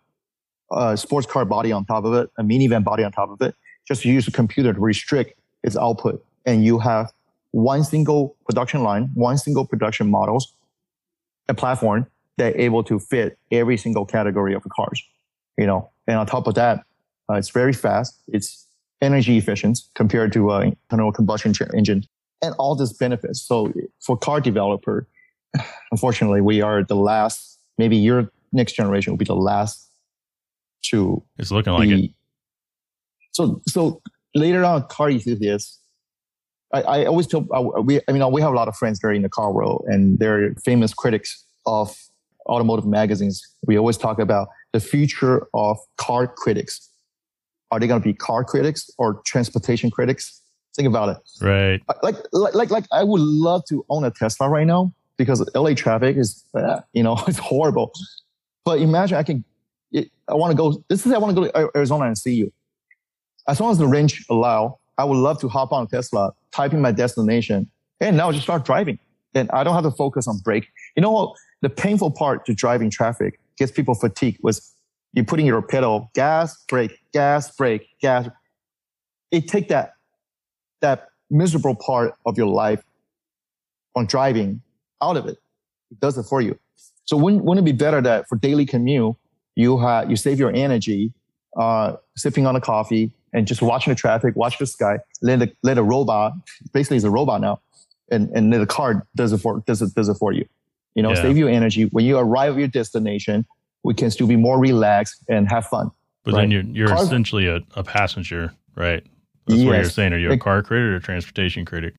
a sports car body on top of it, a minivan body on top of it, just use a computer to restrict its output. And you have one single production line, one single production models a platform that able to fit every single category of cars. You know, and on top of that, uh, it's very fast. It's energy efficient compared to an internal combustion engine, and all these benefits. So for car developer, unfortunately, we are the last. Maybe your next generation will be the last to. It's looking like it. So so later on, car enthusiasts I, I always tell uh, we I mean we have a lot of friends there in the car world and they're famous critics of automotive magazines. We always talk about the future of car critics. Are they going to be car critics or transportation critics? Think about it. Right. Like like like like I would love to own a Tesla right now because LA traffic is uh, you know it's horrible. But imagine I can I want to go. This is I want to go to Arizona and see you. As long as the range allow, I would love to hop on Tesla, type in my destination, and now just start driving. And I don't have to focus on brake. You know what? The painful part to driving traffic gets people fatigued was you putting your pedal, gas, brake, gas, brake, gas. It take that that miserable part of your life on driving out of it. It does it for you. So wouldn't, wouldn't it be better that for daily commute, you have you save your energy, uh, sipping on a coffee, and just watching the traffic, watch the sky, let a, let a robot, basically it's a robot now, and, and the car does it for, does it, does it for you. You know, yeah. save you energy. When you arrive at your destination, we can still be more relaxed and have fun. But right? then you're, you're essentially a, a passenger, right? That's yes. what you're saying. Are you a car critic or a transportation critic?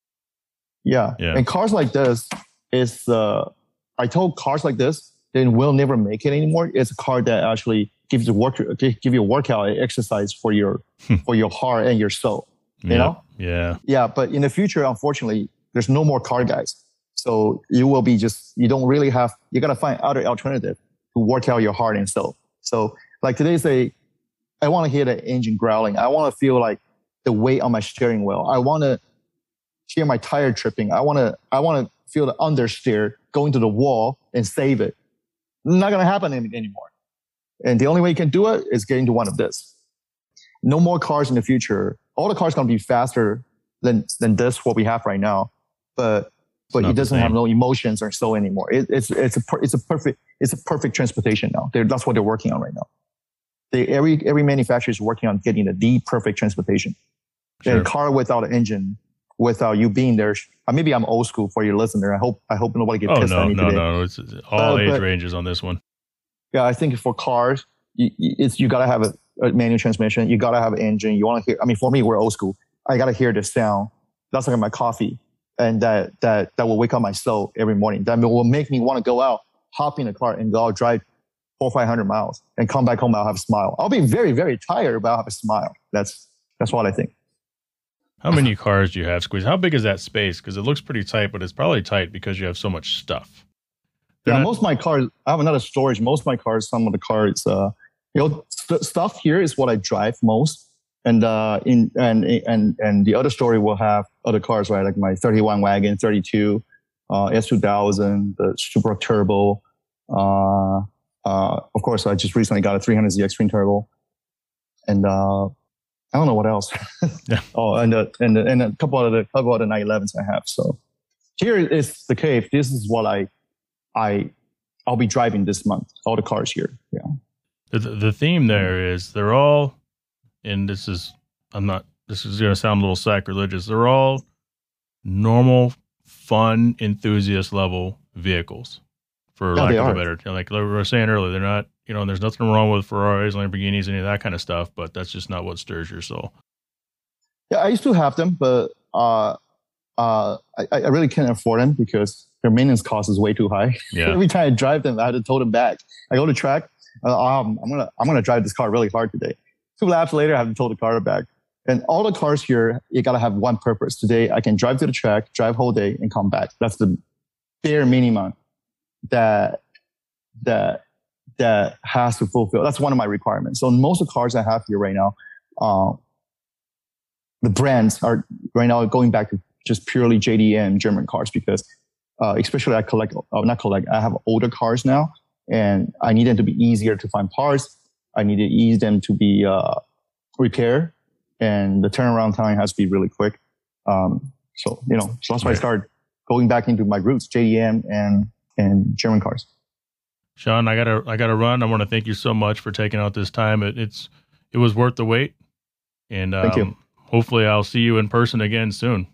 Yeah. yeah. And cars like this is, uh, I told cars like this, then we'll never make it anymore. It's a car that actually gives you work give you a workout exercise for your hmm. for your heart and your soul. You know? Yeah. Yeah. But in the future, unfortunately, there's no more car guys. So you will be just you don't really have you gotta find other alternative to work out your heart and soul. So like today's a I want to hear the engine growling. I want to feel like the weight on my steering wheel. I want to hear my tire tripping. I want to I want to feel the understeer going to the wall and save it. Not gonna happen anymore. And the only way you can do it is getting to one of this. No more cars in the future. All the cars going to be faster than, than this, what we have right now. But, but it doesn't have no emotions or so anymore. It, it's, it's a, it's a perfect, it's a perfect transportation now. They're, that's what they're working on right now. They, every, every manufacturer is working on getting the, the perfect transportation. Sure. A car without an engine, without you being there. Uh, maybe I'm old school for your listener. I hope I hope nobody gets oh, pissed no, at me no, today. No, no, It's all age but, ranges on this one yeah, I think for cars, you, it's you gotta have a, a, manual transmission. You gotta have an engine. You want to hear. I mean, for me, we're old school. I gotta hear the sound. That's like my coffee, and that that that will wake up my soul every morning. That will make me want to go out, hop in a car, and go out drive four five hundred miles, and come back home. I'll have a smile. I'll be very very tired, but I'll have a smile. That's that's what I think. How many cars do you have, Squeeze? How big is that space? Because it looks pretty tight, but it's probably tight because you have so much stuff yeah, most of my cars, I have another storage. Most of my cars, some of the cars, uh, you know, st- stuff here is what I drive most. And, uh, in, and, and, and the other story will have other cars, right? Like my 31 wagon, 32, uh, S2000, the Super Turbo. Uh, uh, of course, I just recently got a 300ZX twin turbo. and uh, I don't know what else. yeah. Oh, and uh, and and a couple of the couple of the 911s I have. So here is the cave. This is what I I I'll be driving this month. All the cars here. Yeah. The the theme there is they're all, and this is I'm not. This is going to sound a little sacrilegious. They're all normal, fun, enthusiast level vehicles, for yeah, lack of a better. Like we were saying earlier, they're not you know, there's nothing wrong with Ferraris, Lamborghinis, any of that kind of stuff, but that's just not what stirs your soul. Yeah, I used to have them, but uh, uh, I, I really can't afford them because their maintenance cost is way too high. Yeah. Every time I drive them, I had to tow them back. I go to track, uh, um, I'm gonna I'm gonna drive this car really hard today. Two laps later, I have to tow the car back. And all the cars here, you gotta have one purpose. Today, I can drive to the track, drive whole day, and come back. That's the bare minimum that that that has to fulfill. That's one of my requirements. So most of the cars I have here right now, uh, the brands are right now going back to just purely JDM German cars because, uh, especially I collect, uh, not collect, I have older cars now, and I need them to be easier to find parts. I need to ease them to be uh, repaired, and the turnaround time has to be really quick. Um, so you know, so that's why I started going back into my roots, JDM and and German cars. Sean, I gotta I gotta run. I want to thank you so much for taking out this time. It, it's it was worth the wait, and um, thank you. Hopefully, I'll see you in person again soon.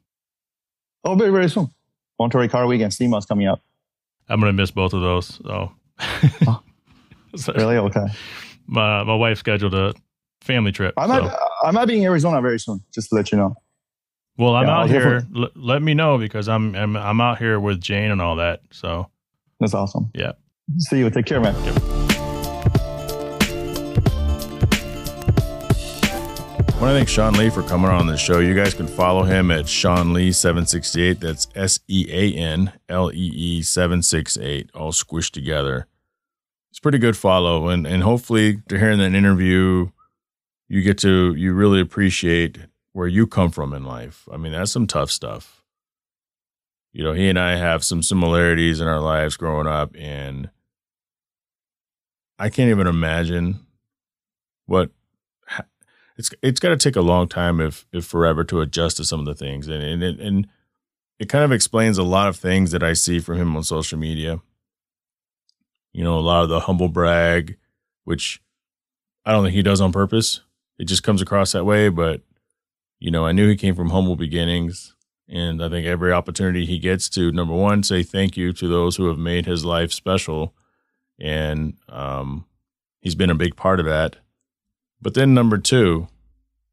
Oh, very very soon. Monterey Car Week and SEMA's coming up. I'm gonna miss both of those. So, oh, really okay. My my wife scheduled a family trip. I might so. I might be in Arizona very soon. Just to let you know. Well, I'm yeah, out here. L- let me know because I'm, I'm I'm out here with Jane and all that. So that's awesome. Yeah. See you. Take care, man. Want to thank Sean Lee for coming on the show. You guys can follow him at Sean Lee 768. That's S E A N L E E 768, all squished together. It's pretty good follow. And, and hopefully, to hearing that interview, you get to, you really appreciate where you come from in life. I mean, that's some tough stuff. You know, he and I have some similarities in our lives growing up, and I can't even imagine what it's it's got to take a long time if if forever to adjust to some of the things and and it, and it kind of explains a lot of things that I see from him on social media. You know, a lot of the humble brag, which I don't think he does on purpose. It just comes across that way, but you know, I knew he came from humble beginnings. And I think every opportunity he gets to, number one, say thank you to those who have made his life special and um, he's been a big part of that. But then number two,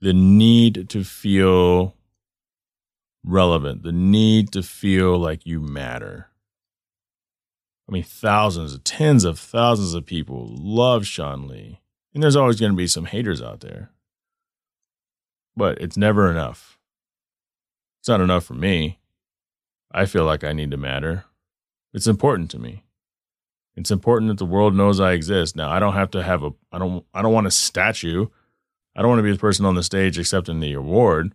the need to feel relevant, the need to feel like you matter. I mean, thousands, tens of thousands of people love Sean Lee. And there's always going to be some haters out there. But it's never enough. It's not enough for me. I feel like I need to matter. It's important to me. It's important that the world knows I exist. Now, I don't have to have a I don't I don't want a statue. I don't want to be the person on the stage accepting the award,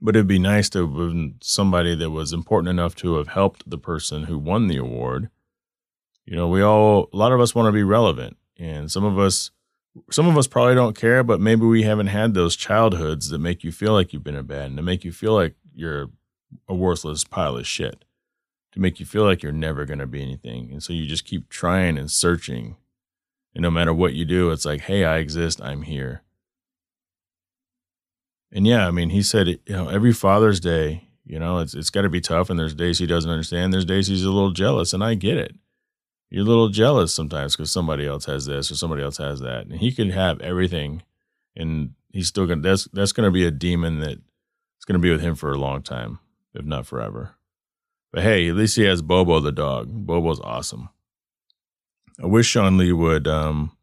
but it'd be nice to have somebody that was important enough to have helped the person who won the award. You know, we all a lot of us want to be relevant, and some of us some of us probably don't care, but maybe we haven't had those childhoods that make you feel like you've been abandoned, that make you feel like you're a worthless pile of shit to make you feel like you're never going to be anything. And so you just keep trying and searching. And no matter what you do, it's like, hey, I exist, I'm here. And yeah, I mean, he said, you know, every Father's Day, you know, it's it's got to be tough, and there's days he doesn't understand. There's days he's a little jealous, and I get it. You're a little jealous sometimes because somebody else has this or somebody else has that, and he could have everything, and he's still gonna. That's that's gonna be a demon that it's gonna be with him for a long time, if not forever. But hey, at least he has Bobo the dog. Bobo's awesome. I wish Sean Lee would um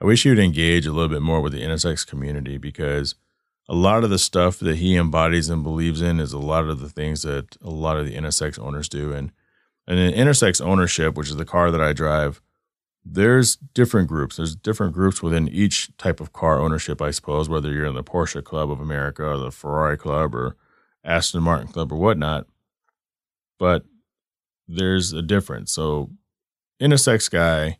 I wish he would engage a little bit more with the NSX community because a lot of the stuff that he embodies and believes in is a lot of the things that a lot of the NSX owners do. And and in NSX ownership, which is the car that I drive, there's different groups. There's different groups within each type of car ownership, I suppose, whether you're in the Porsche Club of America or the Ferrari Club or Aston Martin Club or whatnot but there's a difference. So, NSX guy,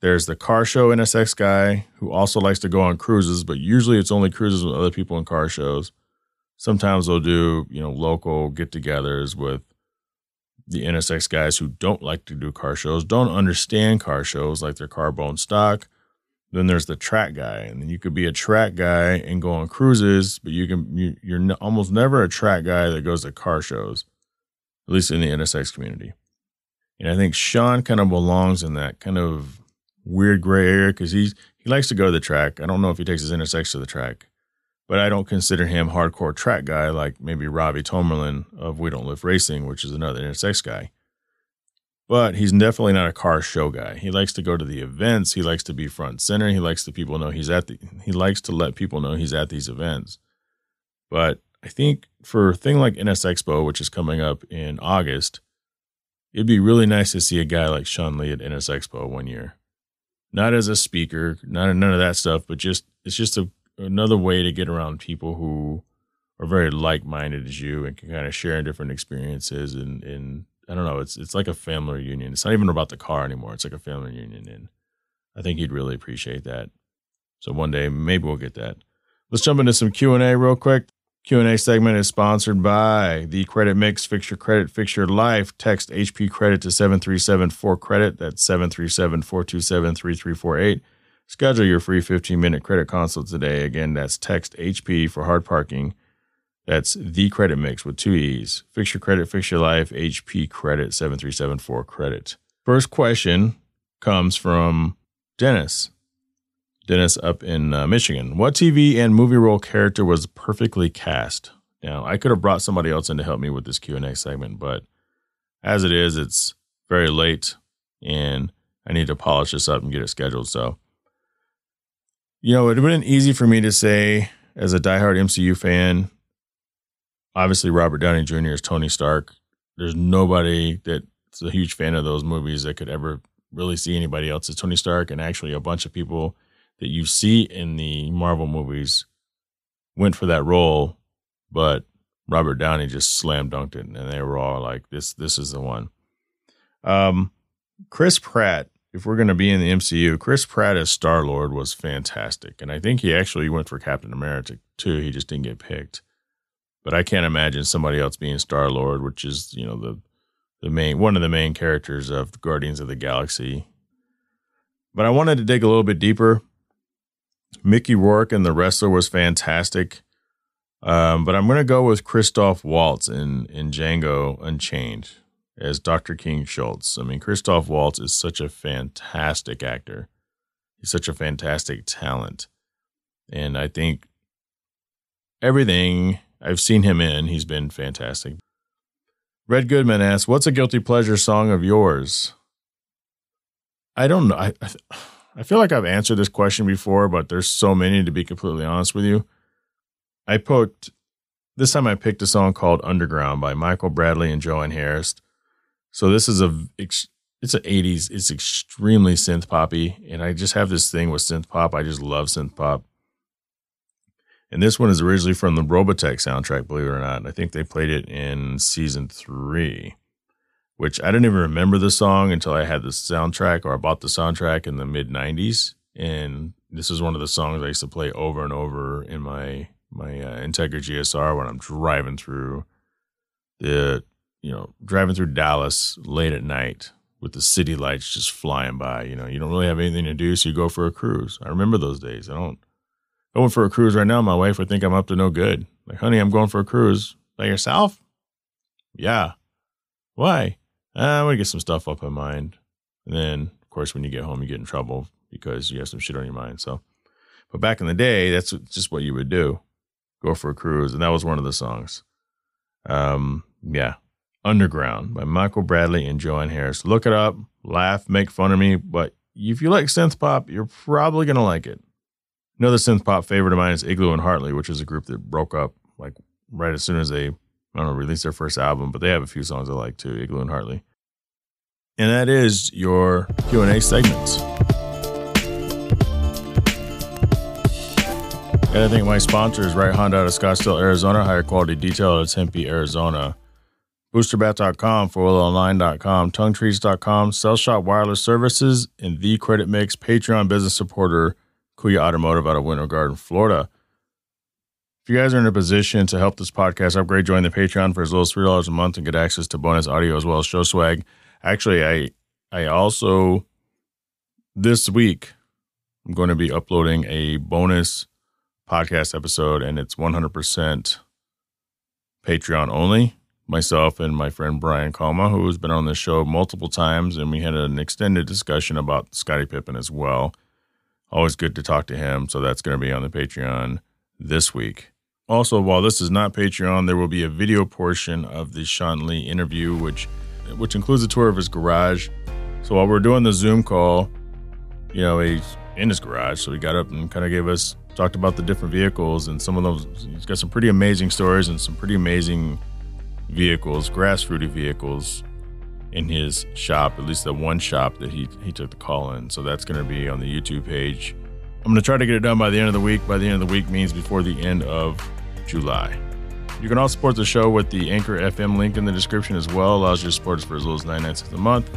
There's the car show NSX guy who also likes to go on cruises, but usually it's only cruises with other people in car shows. Sometimes they'll do, you know, local get togethers with the NSX guys who don't like to do car shows, don't understand car shows like their car bone stock. Then there's the track guy, and you could be a track guy and go on cruises, but you can you're almost never a track guy that goes to car shows, at least in the NSX community. And I think Sean kind of belongs in that kind of weird gray area because he's he likes to go to the track. I don't know if he takes his NSX to the track, but I don't consider him hardcore track guy like maybe Robbie Tomerlin of We Don't Lift Racing, which is another NSX guy. But he's definitely not a car show guy. He likes to go to the events. He likes to be front center. He likes to people know he's at the. He likes to let people know he's at these events. But I think for a thing like NSXPO, which is coming up in August, it'd be really nice to see a guy like Sean Lee at NSXPO one year. Not as a speaker, not none of that stuff, but just it's just a another way to get around people who are very like minded as you and can kind of share in different experiences and and I don't know, it's it's like a family reunion. It's not even about the car anymore. It's like a family reunion and I think he'd really appreciate that. So one day maybe we'll get that. Let's jump into some Q&A real quick. Q&A segment is sponsored by the Credit Mix Fix Your Credit Fix Your Life. Text HP Credit to 7374 credit. That's 737 427 3348. Schedule your free 15 minute credit consult today. Again, that's text HP for hard parking. That's the credit mix with two E's. Fix your credit, fix your life. HP credit 7374 credit. First question comes from Dennis. Dennis up in uh, Michigan. What TV and movie role character was perfectly cast? Now, I could have brought somebody else in to help me with this Q&A segment, but as it is, it's very late and I need to polish this up and get it scheduled. So you know, it would have been easy for me to say as a diehard MCU fan. Obviously, Robert Downey Jr. is Tony Stark. There's nobody that's a huge fan of those movies that could ever really see anybody else as Tony Stark. And actually, a bunch of people that you see in the Marvel movies went for that role, but Robert Downey just slam dunked it, and they were all like, "This, this is the one." Um, Chris Pratt if we're going to be in the MCU, Chris Pratt as Star Lord was fantastic, and I think he actually went for Captain America too. He just didn't get picked. But I can't imagine somebody else being Star Lord, which is you know the the main one of the main characters of Guardians of the Galaxy. But I wanted to dig a little bit deeper. Mickey Rourke and the wrestler was fantastic. Um, but I'm going to go with Christoph Waltz in in Django Unchained as Dr. King Schultz. I mean, Christoph Waltz is such a fantastic actor. He's such a fantastic talent. And I think everything I've seen him in, he's been fantastic. Red Goodman asks, What's a guilty pleasure song of yours? I don't know. I, I feel like I've answered this question before, but there's so many to be completely honest with you. I poked, this time I picked a song called Underground by Michael Bradley and Joanne Harris. So this is a it's an 80s. It's extremely synth poppy, and I just have this thing with synth pop. I just love synth pop. And this one is originally from the Robotech soundtrack, believe it or not. And I think they played it in season three, which I didn't even remember the song until I had the soundtrack or I bought the soundtrack in the mid 90s. And this is one of the songs I used to play over and over in my my uh, Integra GSR when I'm driving through the you know, driving through Dallas late at night with the city lights just flying by. You know, you don't really have anything to do, so you go for a cruise. I remember those days. I don't. Going for a cruise right now, my wife would think I'm up to no good. Like, honey, I'm going for a cruise. By yourself? Yeah. Why? I want to get some stuff off my mind. And then, of course, when you get home, you get in trouble because you have some shit on your mind. So, but back in the day, that's just what you would do go for a cruise. And that was one of the songs. Um, yeah, Underground by Michael Bradley and Joanne Harris. Look it up, laugh, make fun of me, but if you like synth pop, you're probably going to like it. Another synth pop favorite of mine is Igloo and Hartly, which is a group that broke up like right as soon as they, I don't know, released their first album, but they have a few songs I like too, Igloo and Hartly. And that is your Q&A segments. And I think my sponsor is Right Honda out of Scottsdale, Arizona, higher quality detail out of Tempe, Arizona. boosterbath.com, 4online.com, tonguetrees.com, Cell Shop Wireless Services, and The Credit Mix Patreon business supporter, Kuya Automotive out of Winter Garden, Florida. If you guys are in a position to help this podcast upgrade, join the Patreon for as little as $3 a month and get access to bonus audio as well as show swag. Actually, I I also this week I'm going to be uploading a bonus podcast episode and it's 100% Patreon only myself and my friend Brian Kalma, who has been on the show multiple times, and we had an extended discussion about Scottie Pippen as well. Always good to talk to him. So that's going to be on the Patreon this week. Also, while this is not Patreon, there will be a video portion of the Sean Lee interview, which which includes a tour of his garage. So while we're doing the Zoom call, you know, he's in his garage. So he got up and kind of gave us talked about the different vehicles and some of those. He's got some pretty amazing stories and some pretty amazing vehicles, grass fruity vehicles in his shop, at least the one shop that he, he took the call in. So that's going to be on the YouTube page. I'm going to try to get it done by the end of the week. By the end of the week means before the end of July. You can also support the show with the Anchor FM link in the description as well. Allows you to support us for as little as 99 cents a month.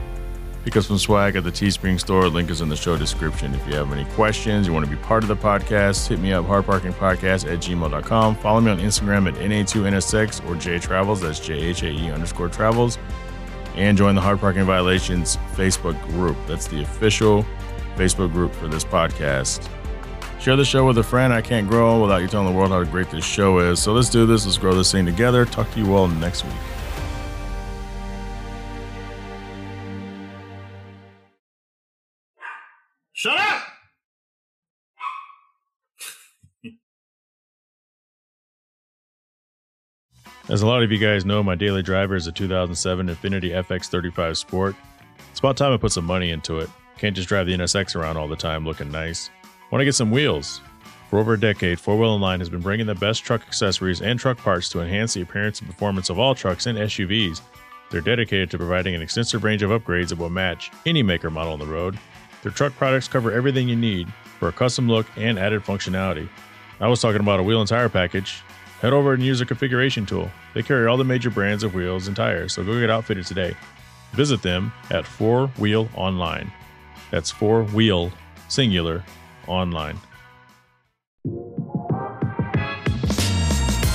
Pick up some swag at the Teespring store. Link is in the show description. If you have any questions, you want to be part of the podcast, hit me up, hardparkingpodcast at gmail.com. Follow me on Instagram at NA2NSX or JTravels, that's J-H-A-E underscore travels. And join the Hard Parking Violations Facebook group. That's the official Facebook group for this podcast. Share the show with a friend. I can't grow without you telling the world how great this show is. So let's do this. Let's grow this thing together. Talk to you all next week. Shut up! As a lot of you guys know, my daily driver is a 2007 Infiniti FX35 Sport. It's about time I put some money into it. Can't just drive the NSX around all the time looking nice. Want to get some wheels? For over a decade, Four Wheel Online has been bringing the best truck accessories and truck parts to enhance the appearance and performance of all trucks and SUVs. They're dedicated to providing an extensive range of upgrades that will match any maker model on the road their truck products cover everything you need for a custom look and added functionality. I was talking about a wheel and tire package. Head over and use their configuration tool. They carry all the major brands of wheels and tires, so go get outfitted today. Visit them at 4 Wheel Online. That's 4 Wheel Singular Online.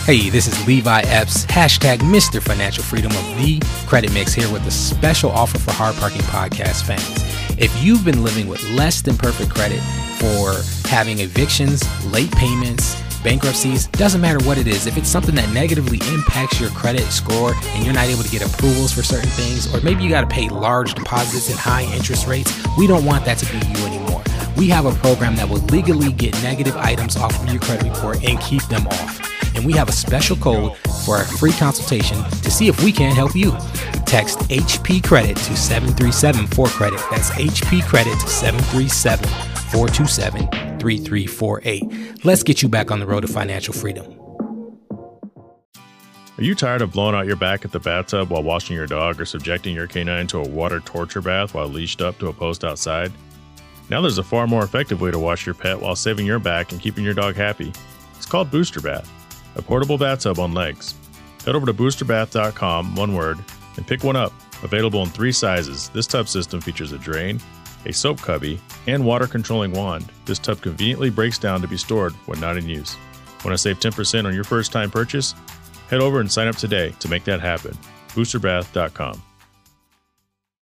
Hey, this is Levi Epps, hashtag Mr. Financial Freedom of the Credit Mix here with a special offer for Hard Parking Podcast fans. If you've been living with less than perfect credit for having evictions, late payments, bankruptcies, doesn't matter what it is. If it's something that negatively impacts your credit score and you're not able to get approvals for certain things, or maybe you got to pay large deposits and high interest rates, we don't want that to be you anymore. We have a program that will legally get negative items off of your credit report and keep them off. And we have a special code for a free consultation to see if we can help you. Text HP Credit to 737 for credit. That's HP Credit to 737 427 3348. Let's get you back on the road to financial freedom. Are you tired of blowing out your back at the bathtub while washing your dog or subjecting your canine to a water torture bath while leashed up to a post outside? Now there's a far more effective way to wash your pet while saving your back and keeping your dog happy. It's called Booster Bath, a portable bathtub on legs. Head over to boosterbath.com, one word, and pick one up. Available in three sizes, this tub system features a drain, a soap cubby, and water controlling wand. This tub conveniently breaks down to be stored when not in use. Want to save 10% on your first time purchase? Head over and sign up today to make that happen. Boosterbath.com.